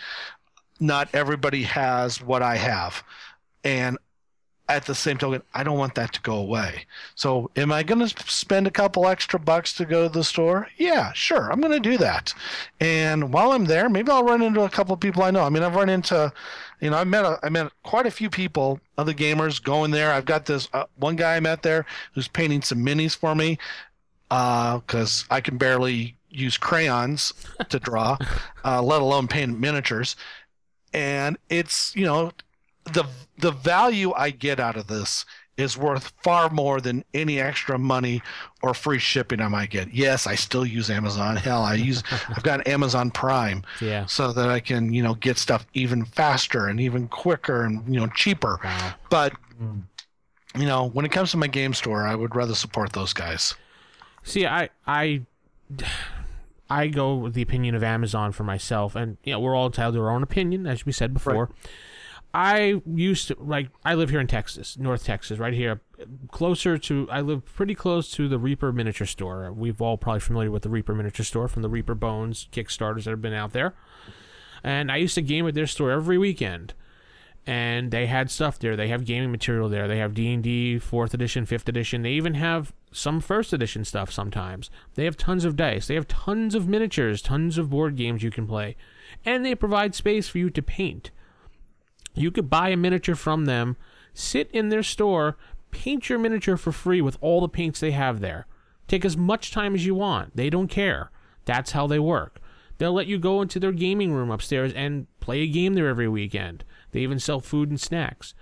not everybody has what I have. And at the same token, I don't want that to go away. So, am I going to spend a couple extra bucks to go to the store? Yeah, sure. I'm going to do that. And while I'm there, maybe I'll run into a couple of people I know. I mean, I've run into, you know, I met a, I met quite a few people, other gamers going there. I've got this uh, one guy I met there who's painting some minis for me because I can barely use crayons to draw, uh, let alone paint miniatures. And it's you know the the value I get out of this is worth far more than any extra money or free shipping I might get. Yes, I still use Amazon. Hell, I use I've got Amazon Prime Yeah. so that I can, you know, get stuff even faster and even quicker and, you know, cheaper. Wow. But hmm. you know, when it comes to my game store, I would rather support those guys. See, I I I go with the opinion of Amazon for myself, and you know we're all entitled to our own opinion, as we said before. I used to like I live here in Texas, North Texas, right here, closer to. I live pretty close to the Reaper miniature store. We've all probably familiar with the Reaper miniature store from the Reaper Bones Kickstarters that have been out there, and I used to game at their store every weekend and they had stuff there. They have gaming material there. They have D and D fourth edition, fifth edition. They even have some first edition stuff sometimes. They have tons of dice. They have tons of miniatures, tons of board games you can play, and they provide space for you to paint. You could buy a miniature from them, sit in their store, paint your miniature for free with all the paints they have there. Take as much time as you want. They don't care. That's how they work. They'll let you go into their gaming room upstairs and play a game there every weekend. They even sell food and snacks.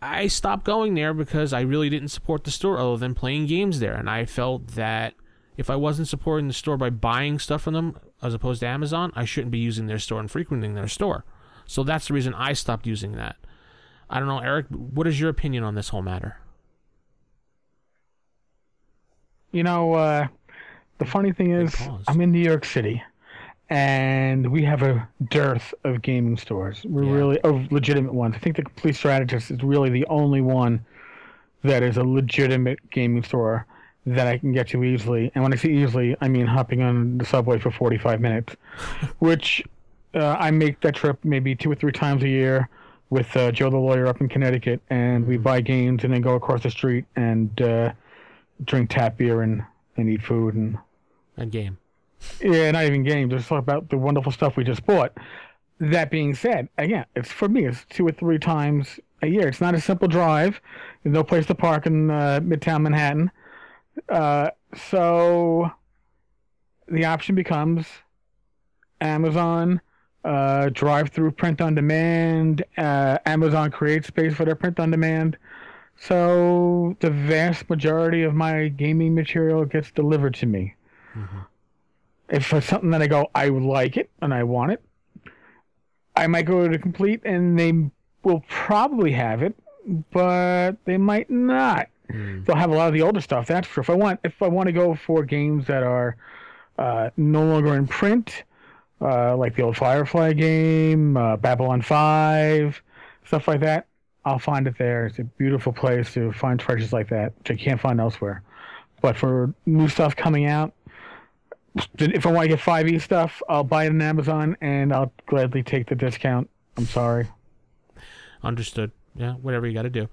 I stopped going there because I really didn't support the store other than playing games there. And I felt that if I wasn't supporting the store by buying stuff from them as opposed to Amazon, I shouldn't be using their store and frequenting their store. So that's the reason I stopped using that. I don't know, Eric, what is your opinion on this whole matter? You know, uh, the funny thing is. I'm in New York City, and we have a dearth of gaming stores. We're Yeah. really of legitimate ones. I think the Complete Strategist is really the only one that is a legitimate gaming store that I can get to easily. And when I say easily, I mean hopping on the subway for 45 minutes, which uh, I make that trip maybe two or three times a year with uh, Joe the lawyer up in Connecticut, and we buy games and then go across the street and uh, drink tap beer and, and eat food and And game. yeah, not even games. Just talk about the wonderful stuff we just bought. That being said, again, it's for me. It's two or three times a year. It's not a simple drive. There's no place to park in uh, Midtown Manhattan. Uh, so the option becomes Amazon, uh, drive-through print on demand. Uh, Amazon creates space for their print on demand. So the vast majority of my gaming material gets delivered to me if it's something that I go, I like it and I want it, I might go to complete and they will probably have it, but they might not. They'll have a lot of the older stuff. That's true. If I want, if I want to go for games that are uh, no longer in print, uh, like the old Firefly game, uh, Babylon Five, stuff like that, I'll find it there. It's a beautiful place to find treasures like that, which I can't find elsewhere. But for new stuff coming out, if I want to get 5e stuff, I'll buy it on Amazon and I'll gladly take the discount. I'm sorry. Understood. Yeah, whatever you got to do.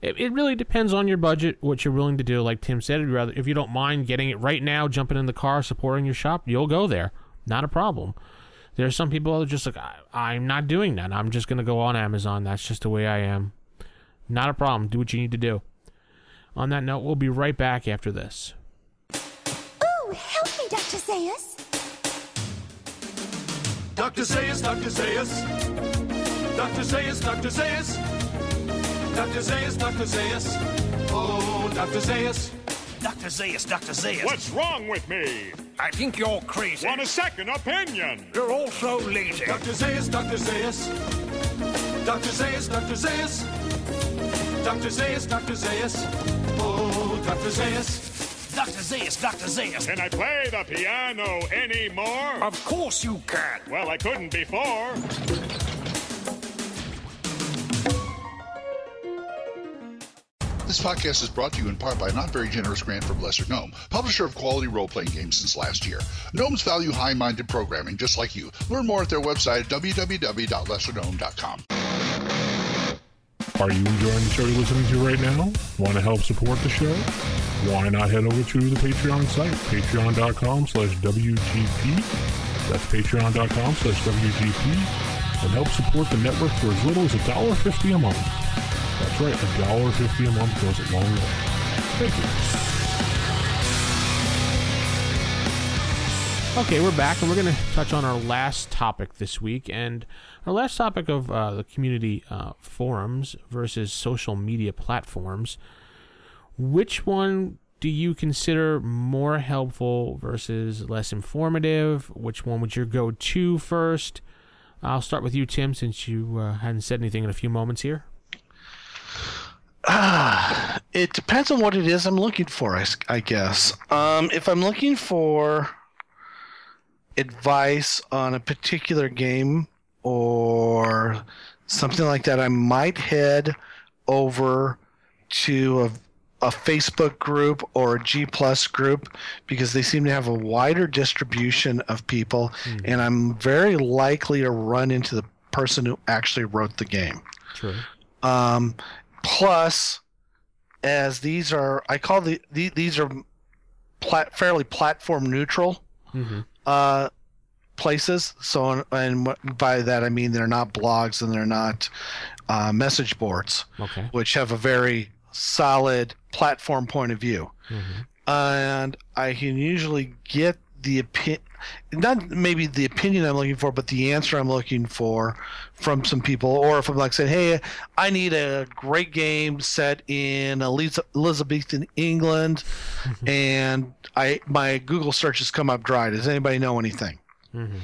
It, it really depends on your budget, what you're willing to do. Like Tim said, rather if you don't mind getting it right now, jumping in the car, supporting your shop, you'll go there. Not a problem. There's some people that are just like, I, I'm not doing that. I'm just gonna go on Amazon. That's just the way I am. Not a problem. Do what you need to do. On that note, we'll be right back after this. Ooh, help me, Dr. Zayas. Dr. Zayas, Dr. Zayas. Dr. Zayas, Dr. Zayas. Dr. Zayas, Dr. Zayas. Oh, Dr. Zayas. Dr. Dr. Zayas, Dr. Zayas. What's wrong with me? I think you're crazy. Want a second opinion? You're also lazy. Dr. Zayas, Dr. Zayas. Dr. Zayas, Dr. Zayas. Dr. Zayas, Dr. Zayas. Oh, Dr. Zayas. Dr. Zayas, Dr. Zayas. Can I play the piano anymore? Of course you can. Well, I couldn't before. This podcast is brought to you in part by a not very generous grant from Lesser Gnome, publisher of quality role playing games since last year. Gnomes value high minded programming just like you. Learn more at their website at www.lessergnome.com. Are you enjoying the show you're listening to right now? Want to help support the show? Why not head over to the Patreon site, patreon.com slash WGP. That's patreon.com slash WGP. And help support the network for as little as $1.50 a month. That's right, $1.50 a month goes a long way. Thank you. Okay, we're back, and we're going to touch on our last topic this week. And our last topic of uh, the community uh, forums versus social media platforms. Which one do you consider more helpful versus less informative? Which one would you go to first? I'll start with you, Tim, since you uh, hadn't said anything in a few moments here. Ah, it depends on what it is I'm looking for, I guess. Um, if I'm looking for advice on a particular game or something like that, I might head over to a, a Facebook group or a G Plus group because they seem to have a wider distribution of people, and I'm very likely to run into the person who actually wrote the game. True. Um, plus, as these are, I call the, the these are plat, fairly platform neutral Mm-hmm. uh, places. So, and by that I mean they're not blogs and they're not uh, message boards, Okay. which have a very solid platform point of view. Mm-hmm. And I can usually get the opinion, not maybe the opinion I'm looking for, but the answer I'm looking for from some people. Or if I'm like saying, hey, I need a great game set in Elizabethan England, and I my Google searches come up dry. Does anybody know anything? Mm-hmm.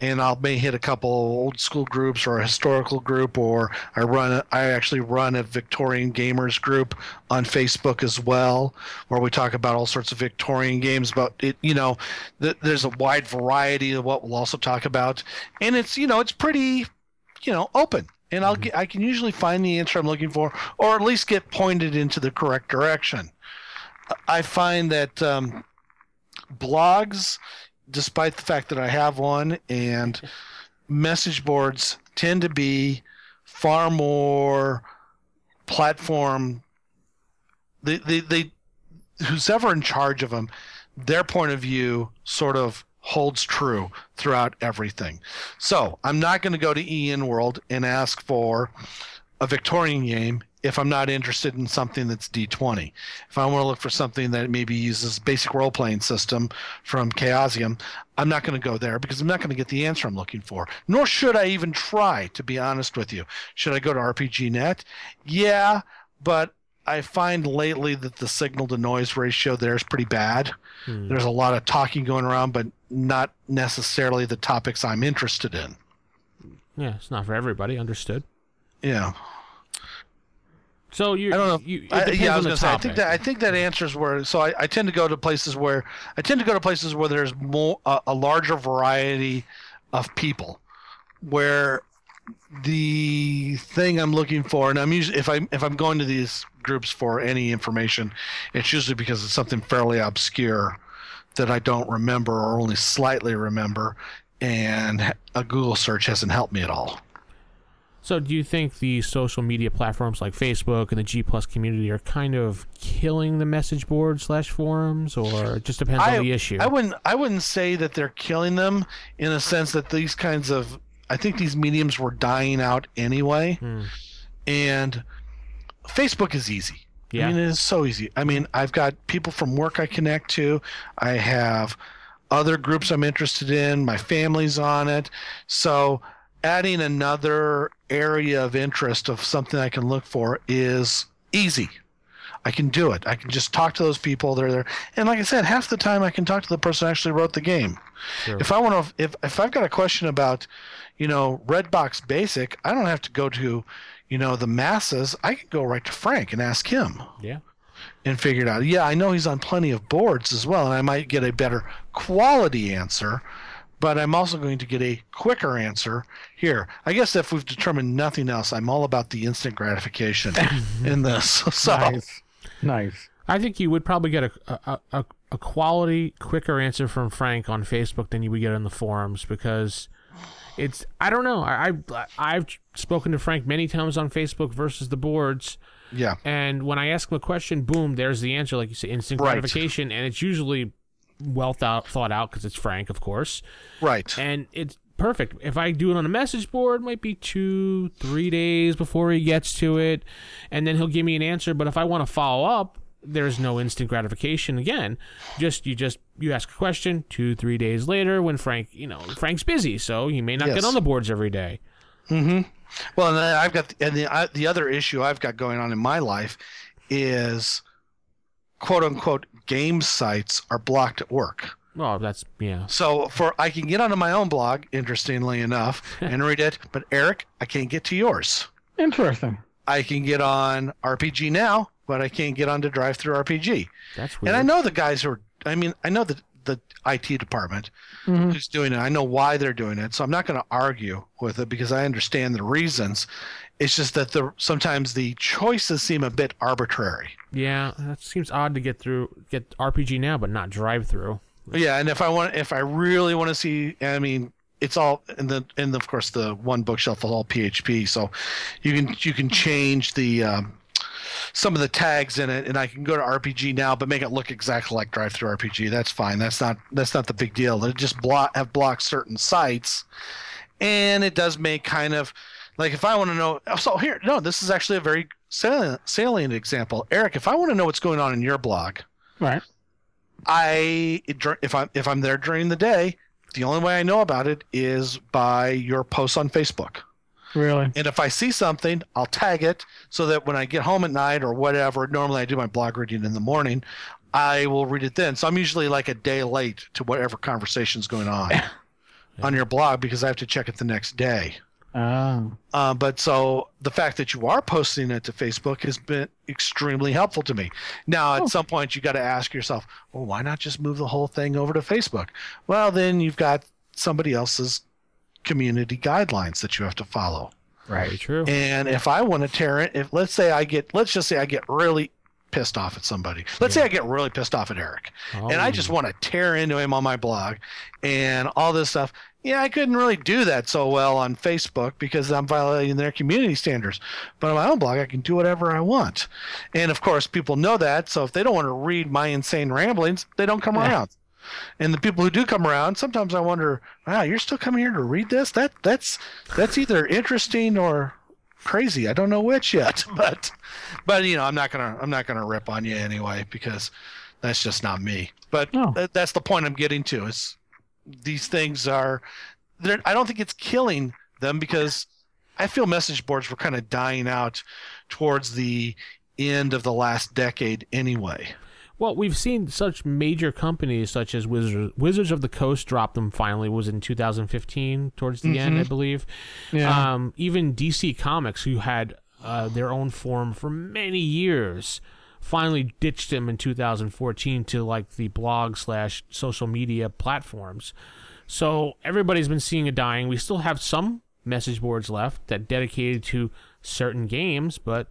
And I'll may hit a couple old school groups or a historical group, or I run I actually run a Victorian gamers group on Facebook as well, where we talk about all sorts of Victorian games. But it, you know, th- there's a wide variety of what we'll also talk about, and it's you know it's pretty, you know, open. And I'll get, I can usually find the answer I'm looking for, or at least get pointed into the correct direction. I find that um, blogs despite the fact that I have one, and message boards tend to be far more platform. They, they, they, who's ever in charge of them, their point of view sort of holds true throughout everything. So I'm not going to go to EN World and ask for a Victorian game if I'm not interested in something that's D20. If I want to look for something that maybe uses basic role playing system from Chaosium, I'm not going to go there because I'm not going to get the answer I'm looking for. Nor should I even try, to be honest with you. Should I go to RPGNet? Yeah, but I find lately that the signal to noise ratio there is pretty bad. Hmm. There's a lot of talking going around, but not necessarily the topics I'm interested in. Yeah, it's not for everybody. Understood. Yeah. So you, I don't know. You, I, yeah, I was gonna say. I think that I think that answers where. So I, I tend to go to places where I tend to go to places where there's more a, a larger variety of people, where the thing I'm looking for, and I'm usually if I am if I'm going to these groups for any information, it's usually because it's something fairly obscure that I don't remember or only slightly remember, and a Google search hasn't helped me at all. So, do you think the social media platforms like Facebook and the G Plus community are kind of killing the message board slash forums, or it just depends I, on the issue? I wouldn't. I wouldn't say that they're killing them in a sense that these kinds of. I think these mediums were dying out anyway, Hmm. and Facebook is easy. Yeah. I mean, it is so easy. I mean, I've got people from work I connect to. I have other groups I'm interested in. My family's on it. So adding another area of interest of something I can look for is easy. I can do it. I can just talk to those people. They're there, and like I said, half the time I can talk to the person who actually wrote the game. Sure. If I want to, if if I've got a question about, you know, Redbox Basic, I don't have to go to, you know, the masses. I can go right to Frank and ask him Yeah. and figure it out. Yeah, I know he's on plenty of boards as well, and I might get a better quality answer, but I'm also going to get a quicker answer here. I guess if we've determined nothing else, I'm all about the instant gratification in this. So Nice. Nice. I think you would probably get a, a, a, a quality, quicker answer from Frank on Facebook than you would get in the forums because it's I don't know. I, I I've spoken to Frank many times on Facebook versus the boards, yeah, and when I ask him a question, boom, there's the answer, like you say, instant Right. gratification, and it's usually well thought thought out because it's Frank, of course, right. and it's perfect. If I do it on a message board, it might be two, three days before he gets to it, and then he'll give me an answer. But if I want to follow up, there's no instant gratification. Again, just you just you ask a question two, three days later when Frank, you know, Frank's busy, so he may not Yes. get on the boards every day. Mm-hmm well, and I've got and the I, the other issue I've got going on in my life is quote unquote game sites are blocked at work. Well, that's yeah. So for I can get onto my own blog, interestingly enough, and read it, but Eric, I can't get to yours. Interesting. I can get on RPG now, but I can't get onto Drive Through RPG. That's weird. And I know the guys who are. I mean, I know the the IT department Mhm. who's doing it. I know why they're doing it, so I'm not going to argue with it because I understand the reasons. It's just that the sometimes the choices seem a bit arbitrary. Yeah, that seems odd to get through get RPG now, but not drive through. Yeah, and if I want, if I really want to see, I mean, it's all in the and of course the one bookshelf is all PHP, so you can you can change the um, some of the tags in it, and I can go to RPG now, but make it look exactly like Drive Through RPG. That's fine. That's not that's not the big deal. It just block have blocked certain sites, and it does make kind of like if I want to know. Oh, so here, no, this is actually a very salient, salient example, Eric. If I want to know what's going on in your blog, Right. I if I'm if I'm there during the day, the only way I know about it is by your posts on Facebook. Really. And if I see something, I'll tag it so that when I get home at night or whatever, normally I do my blog reading in the morning, I will read it then. So I'm usually like a day late to whatever conversation's going on on your blog because I have to check it the next day. Oh. Uh, but so the fact that you are posting it to Facebook has been extremely helpful to me. Now, at some point, you got to ask yourself, well, why not just move the whole thing over to Facebook? Well, then you've got somebody else's community guidelines that you have to follow. Very true. And if I want to tear it, if let's say I get, let's just say I get really pissed off at somebody. Let's say I get really pissed off at Eric, and I just Oh. want to tear into him on my blog and all this stuff. Yeah, I couldn't really do that so well on Facebook because I'm violating their community standards. But on my own blog, I can do whatever I want. And of course, people know that. So if they don't want to read my insane ramblings, they don't come around. And the people who do come around, sometimes I wonder, wow, you're still coming here to read this? That that's that's either interesting or crazy. I don't know which yet. But but you know, I'm not gonna I'm not gonna rip on you anyway because that's just not me. But No. that, that's the point I'm getting to is these things they're, I don't think it's killing them because I feel message boards were kind of dying out towards the end of the last decade anyway. Well, we've seen such major companies such as Wizards, Wizards of the Coast drop them finally was in 2015 towards the end, I believe. Yeah. Um, even DC Comics, who had uh, their own form for many years, finally ditched them in 2014 to like the blog slash social media platforms. So everybody's been seeing a dying. We still have some message boards left that dedicated to certain games, but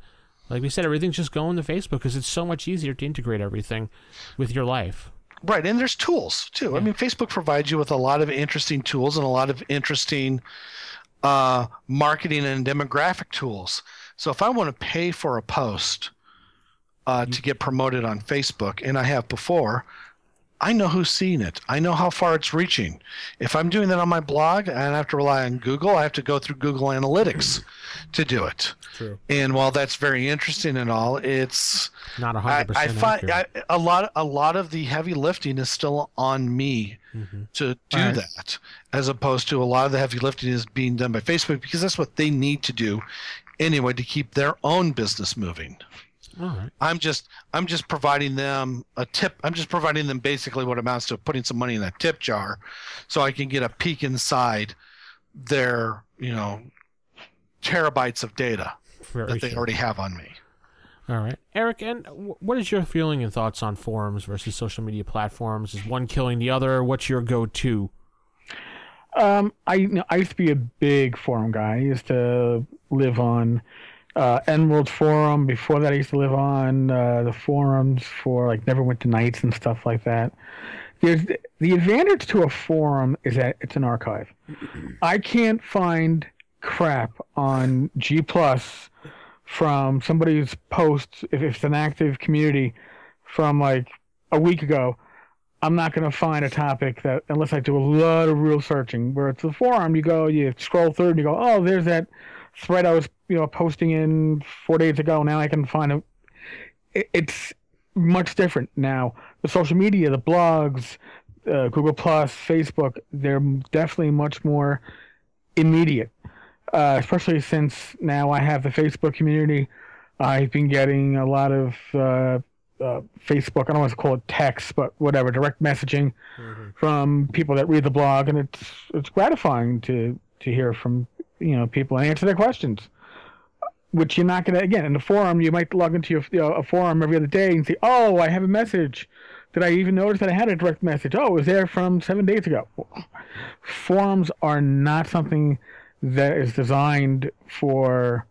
like we said, everything's just going to Facebook because it's so much easier to integrate everything with your life. Right, and there's tools too. I mean, Facebook provides you with a lot of interesting tools and a lot of interesting uh, marketing and demographic tools. So if I want to pay for a post uh, to get promoted on Facebook, and I have before, I know who's seeing it. I know how far it's reaching. If I'm doing that on my blog and I have to rely on Google, I have to go through Google Analytics to do it. True. And while that's very interesting and all, it's Not a I, hundred I percent. find I, a lot a lot of the heavy lifting is still on me Mm-hmm. to do Right. that, as opposed to a lot of the heavy lifting is being done by Facebook because that's what they need to do anyway to keep their own business moving. All right. I'm just I'm just providing them a tip. I'm just providing them basically what amounts to putting some money in a tip jar, so I can get a peek inside their you know terabytes of data Very that they true. already have on me. All right, Eric. And what is your feeling and thoughts on forums versus social media platforms? Is one killing the other? What's your go-to? Um, I you know, I used to be a big forum guy. I used to live on uh, Emerald Forum. Before that, I used to live on uh, the forums for like Neverwinter Nights and stuff like that. There's the advantage to a forum is that it's an archive. I can't find crap on G Plus from somebody's post if it's an active community from like a week ago. I'm not going to find a topic that unless I do a lot of real searching. Where it's a forum, you go, you scroll through, and you go, oh, there's that thread I was, you know, posting in four days ago. Now I can find it. it it's much different now. The social media, the blogs, uh, Google Plus, Facebook, they're definitely much more immediate. Uh, especially since now I have the Facebook community. I've been getting a lot of uh, uh, Facebook. I don't want to call it text, but whatever, direct messaging from people that read the blog, and it's it's gratifying to to hear from you know people and answer their questions. Which you're not gonna again in the forum. You might log into your, you know, a forum every other day and see, oh, I have a message. Did I even notice that I had a direct message? Oh, it was there from seven days ago. Forums are not something that is designed for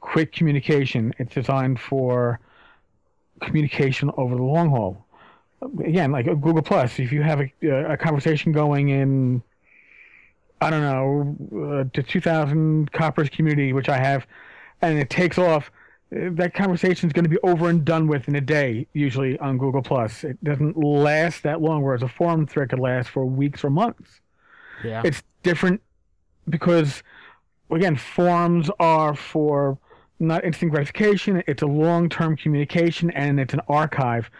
quick communication. It's designed for communication over the long haul. Again, like Google Plus, if you have a, a conversation going in, I don't know, uh, to 2,000 coppers community, which I have, and it takes off, uh, that conversation is going to be over and done with in a day, usually on Google Plus. It doesn't last that long, whereas a forum thread could last for weeks or months. Yeah. It's different because, again, forums are for not instant gratification. It's a long-term communication and it's an archive.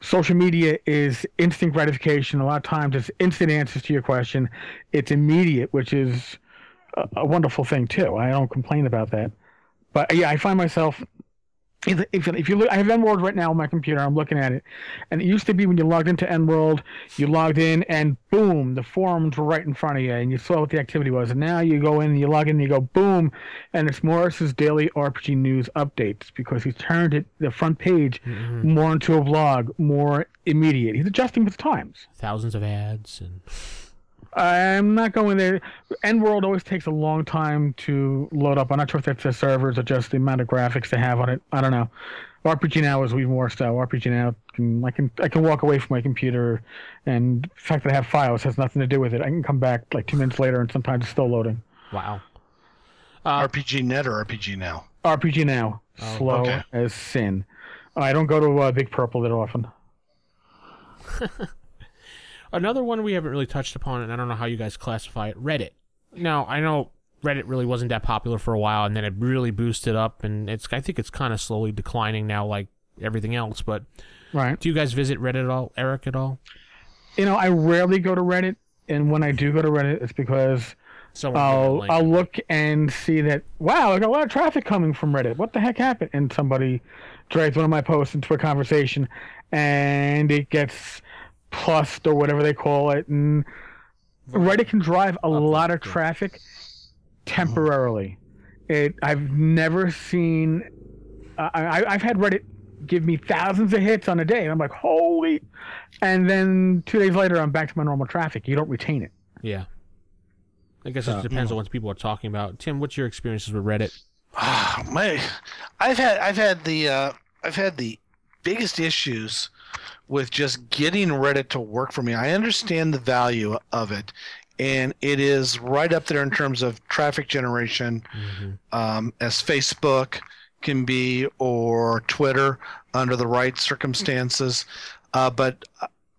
Social media is instant gratification. A lot of times, it's instant answers to your question. It's immediate, which is a, a wonderful thing too. I don't complain about that. But yeah, I find myself if, if, if you look, I have Enworld right now on my computer. I'm looking at it, and it used to be when you logged into Enworld, you logged in, and boom, the forums were right in front of you, and you saw what the activity was. And now you go in, and you log in, and you go boom, and it's Morrus's daily RPG news updates because he's turned it the front page mm-hmm. more into a blog, more immediate. He's adjusting with the times. Thousands of ads and I'm not going there. EN World always takes a long time to load up. I'm not sure if that's the servers or just the amount of graphics they have on it. I don't know. RPG Now is even more so. RPG Now can I can I can walk away from my computer, and the fact that I have files has nothing to do with it. I can come back like two minutes later, and sometimes it's still loading. wow. RPG Net or RPG Now? RPG Now, Oh, slow okay. as sin. I don't go to uh, Big Purple that often. Another one we haven't really touched upon, and I don't know how you guys classify it. Reddit. Now I know Reddit really wasn't that popular for a while, and then it really boosted up, and it's I think it's kind of slowly declining now, like everything else. But Right. do you guys visit Reddit at all, Eric? At all? You know, I rarely go to Reddit, and when I do go to Reddit, it's because Someone I'll. I'll look and see that wow, I got a lot of traffic coming from Reddit. What the heck happened? And somebody drags one of my posts into a conversation, and it gets plussed or whatever they call it. And Reddit can drive a lot of traffic temporarily. It I've never seen. I, I I've had Reddit give me thousands of hits on a day, and I'm like, holy! And then two days later, I'm back to my normal traffic. You don't retain it. Yeah. I guess it depends on what people are talking about. Tim, what's your experiences with Reddit? Ah, my, I've had I've had the uh, I've had the biggest issues with just getting Reddit to work for me. I understand the value of it, and it is right up there in terms of traffic generation, um, as Facebook can be or Twitter under the right circumstances. Uh, but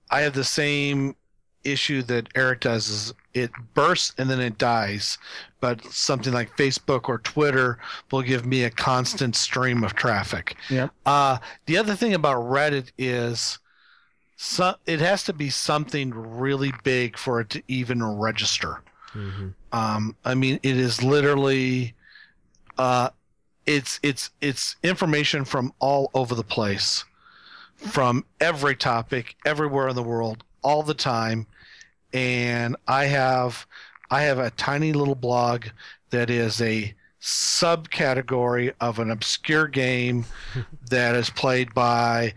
I have the same issue that Eric does is it bursts and then it dies. But something like Facebook or Twitter will give me a constant stream of traffic. Yeah. Uh, the other thing about Reddit is so, it has to be something really big for it to even register. Um, I mean, it is literally, uh, it's it's it's information from all over the place, from every topic, everywhere in the world, all the time, and I have I have a tiny little blog that is a subcategory of an obscure game that is played by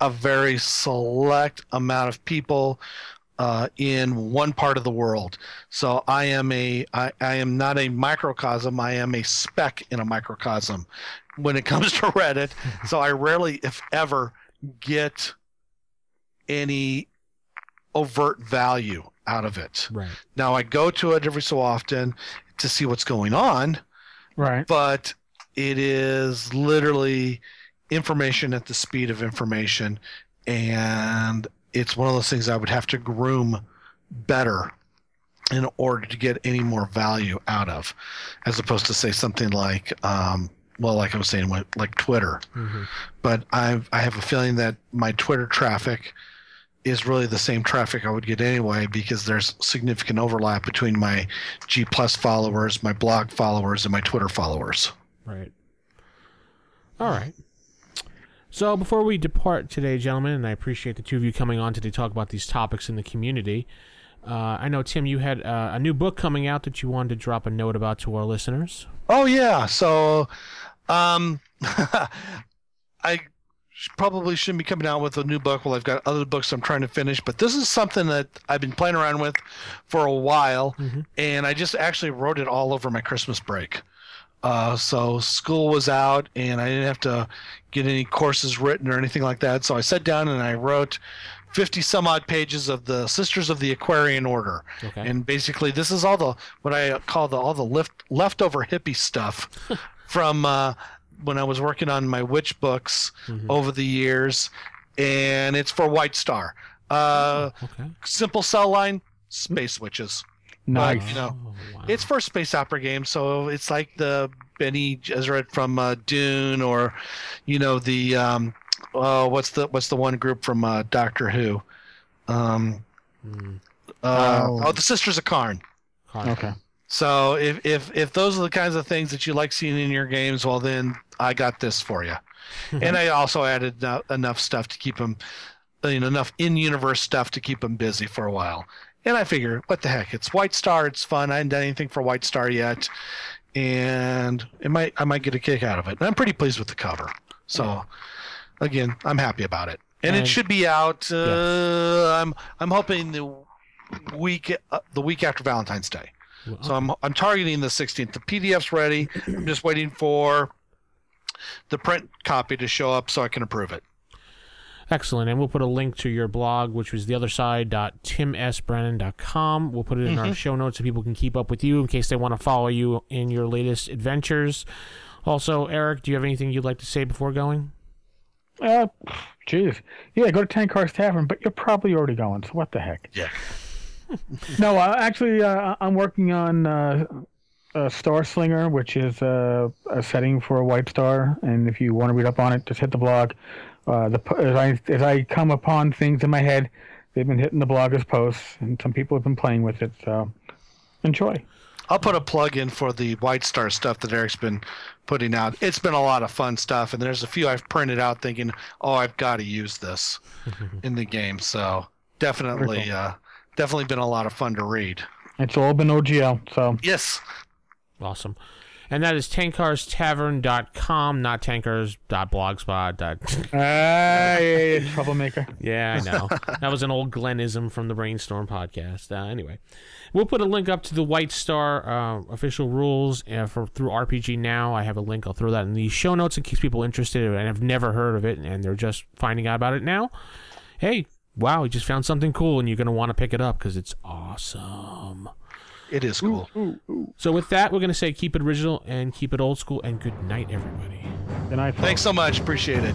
a- very select amount of people uh, in one part of the world. So I am a I, I am not a microcosm. I am a speck in a microcosm when it comes to Reddit. so I rarely, if ever, get any overt value out of it. Right. Now I go to it every so often to see what's going on, Right. but it is literally information at the speed of information and it's one of those things I would have to groom better in order to get any more value out of as opposed to say something like um, well like I was saying like Twitter Mhm. but I've, I have a feeling that my Twitter traffic is really the same traffic I would get anyway because there's significant overlap between my G plus followers, my blog followers, and my Twitter followers. Right. All right. So before we depart today, gentlemen, and I appreciate the two of you coming on today to talk about these topics in the community. Uh, I know Tim, you had uh, a new book coming out that you wanted to drop a note about to our listeners. Oh yeah, so um, I probably shouldn't be coming out with a new book. Well, I've got other books I'm trying to finish, but this is something that I've been playing around with for a while, and I just actually wrote it all over my Christmas break. Uh, so school was out, and I didn't have to get any courses written or anything like that. So I sat down and I wrote 50 some odd pages of the Sisters of the Aquarian Order. Okay. And basically, this is all the what I call the all the lift, leftover hippie stuff from uh, when I was working on my witch books over the years, and it's for White Star. Uh, Okay. simple cell line, space witches. Nice. But, you know, Oh, wow. it's for a space opera game, so it's like the Bene Gesserit from uh, Dune, or you know the um, uh, what's the what's the one group from uh, Doctor Who? Um, Mm, uh, Oh. oh, the Sisters of Karn. Carl. Okay. So if, if if those are the kinds of things that you like seeing in your games, well then I got this for you. and I also added no- enough stuff to keep them, you know, enough in-universe stuff to keep them busy for a while. And I figure, what the heck? It's White Star. It's fun. I haven't done anything for White Star yet, and it might I might get a kick out of it. And I'm pretty pleased with the cover. So, again, I'm happy about it. And, And- it should be out. Uh, I'm I'm hoping the week uh, the week after Valentine's Day. Well, So I'm I'm targeting the 16th. The PDF's ready. I'm just waiting for the print copy to show up so I can approve it. Excellent. And we'll put a link to your blog, which was theotherside.timsbrannan.com. We'll put it in our show notes so people can keep up with you in case they want to follow you in your latest adventures. Also, Eric, do you have anything you'd like to say before going? Uh, jeez. Yeah, go to Tenkar's Tavern, but you're probably already going. So what the heck? Yeah. No, uh, actually, uh, I'm working on uh, uh, Star Slinger, which is uh, a setting for a White Star. And if you want to read up on it, just hit the blog. Uh, the as I as I come upon things in my head, they've been hitting the blog as posts, and some people have been playing with it. So enjoy. I'll put a plug in for the White Star stuff that Eric's been putting out. It's been a lot of fun stuff, and there's a few I've printed out thinking, oh, I've got to use this in the game. So definitely, uh, definitely been a lot of fun to read. It's all been OGL. So Yes. Awesome. And that is tenkarstavern.com, not tenkars.blogspot. dot- ah, yeah, yeah, yeah, troublemaker. Yeah, I know. that was an old Glenism from the Brainstorm podcast. Uh, anyway, we'll put a link up to the White Star uh, official rules uh, for through RPG Now. I have a link. I'll throw that in the show notes in case people are interested and have never heard of it and they're just finding out about it now. Hey, wow, you just found something cool and you're going to want to pick it up because it's awesome. It is cool. So with that, we're going to say keep it original and keep it old school and good night, everybody. Good night. folks. Thanks so much. Appreciate it.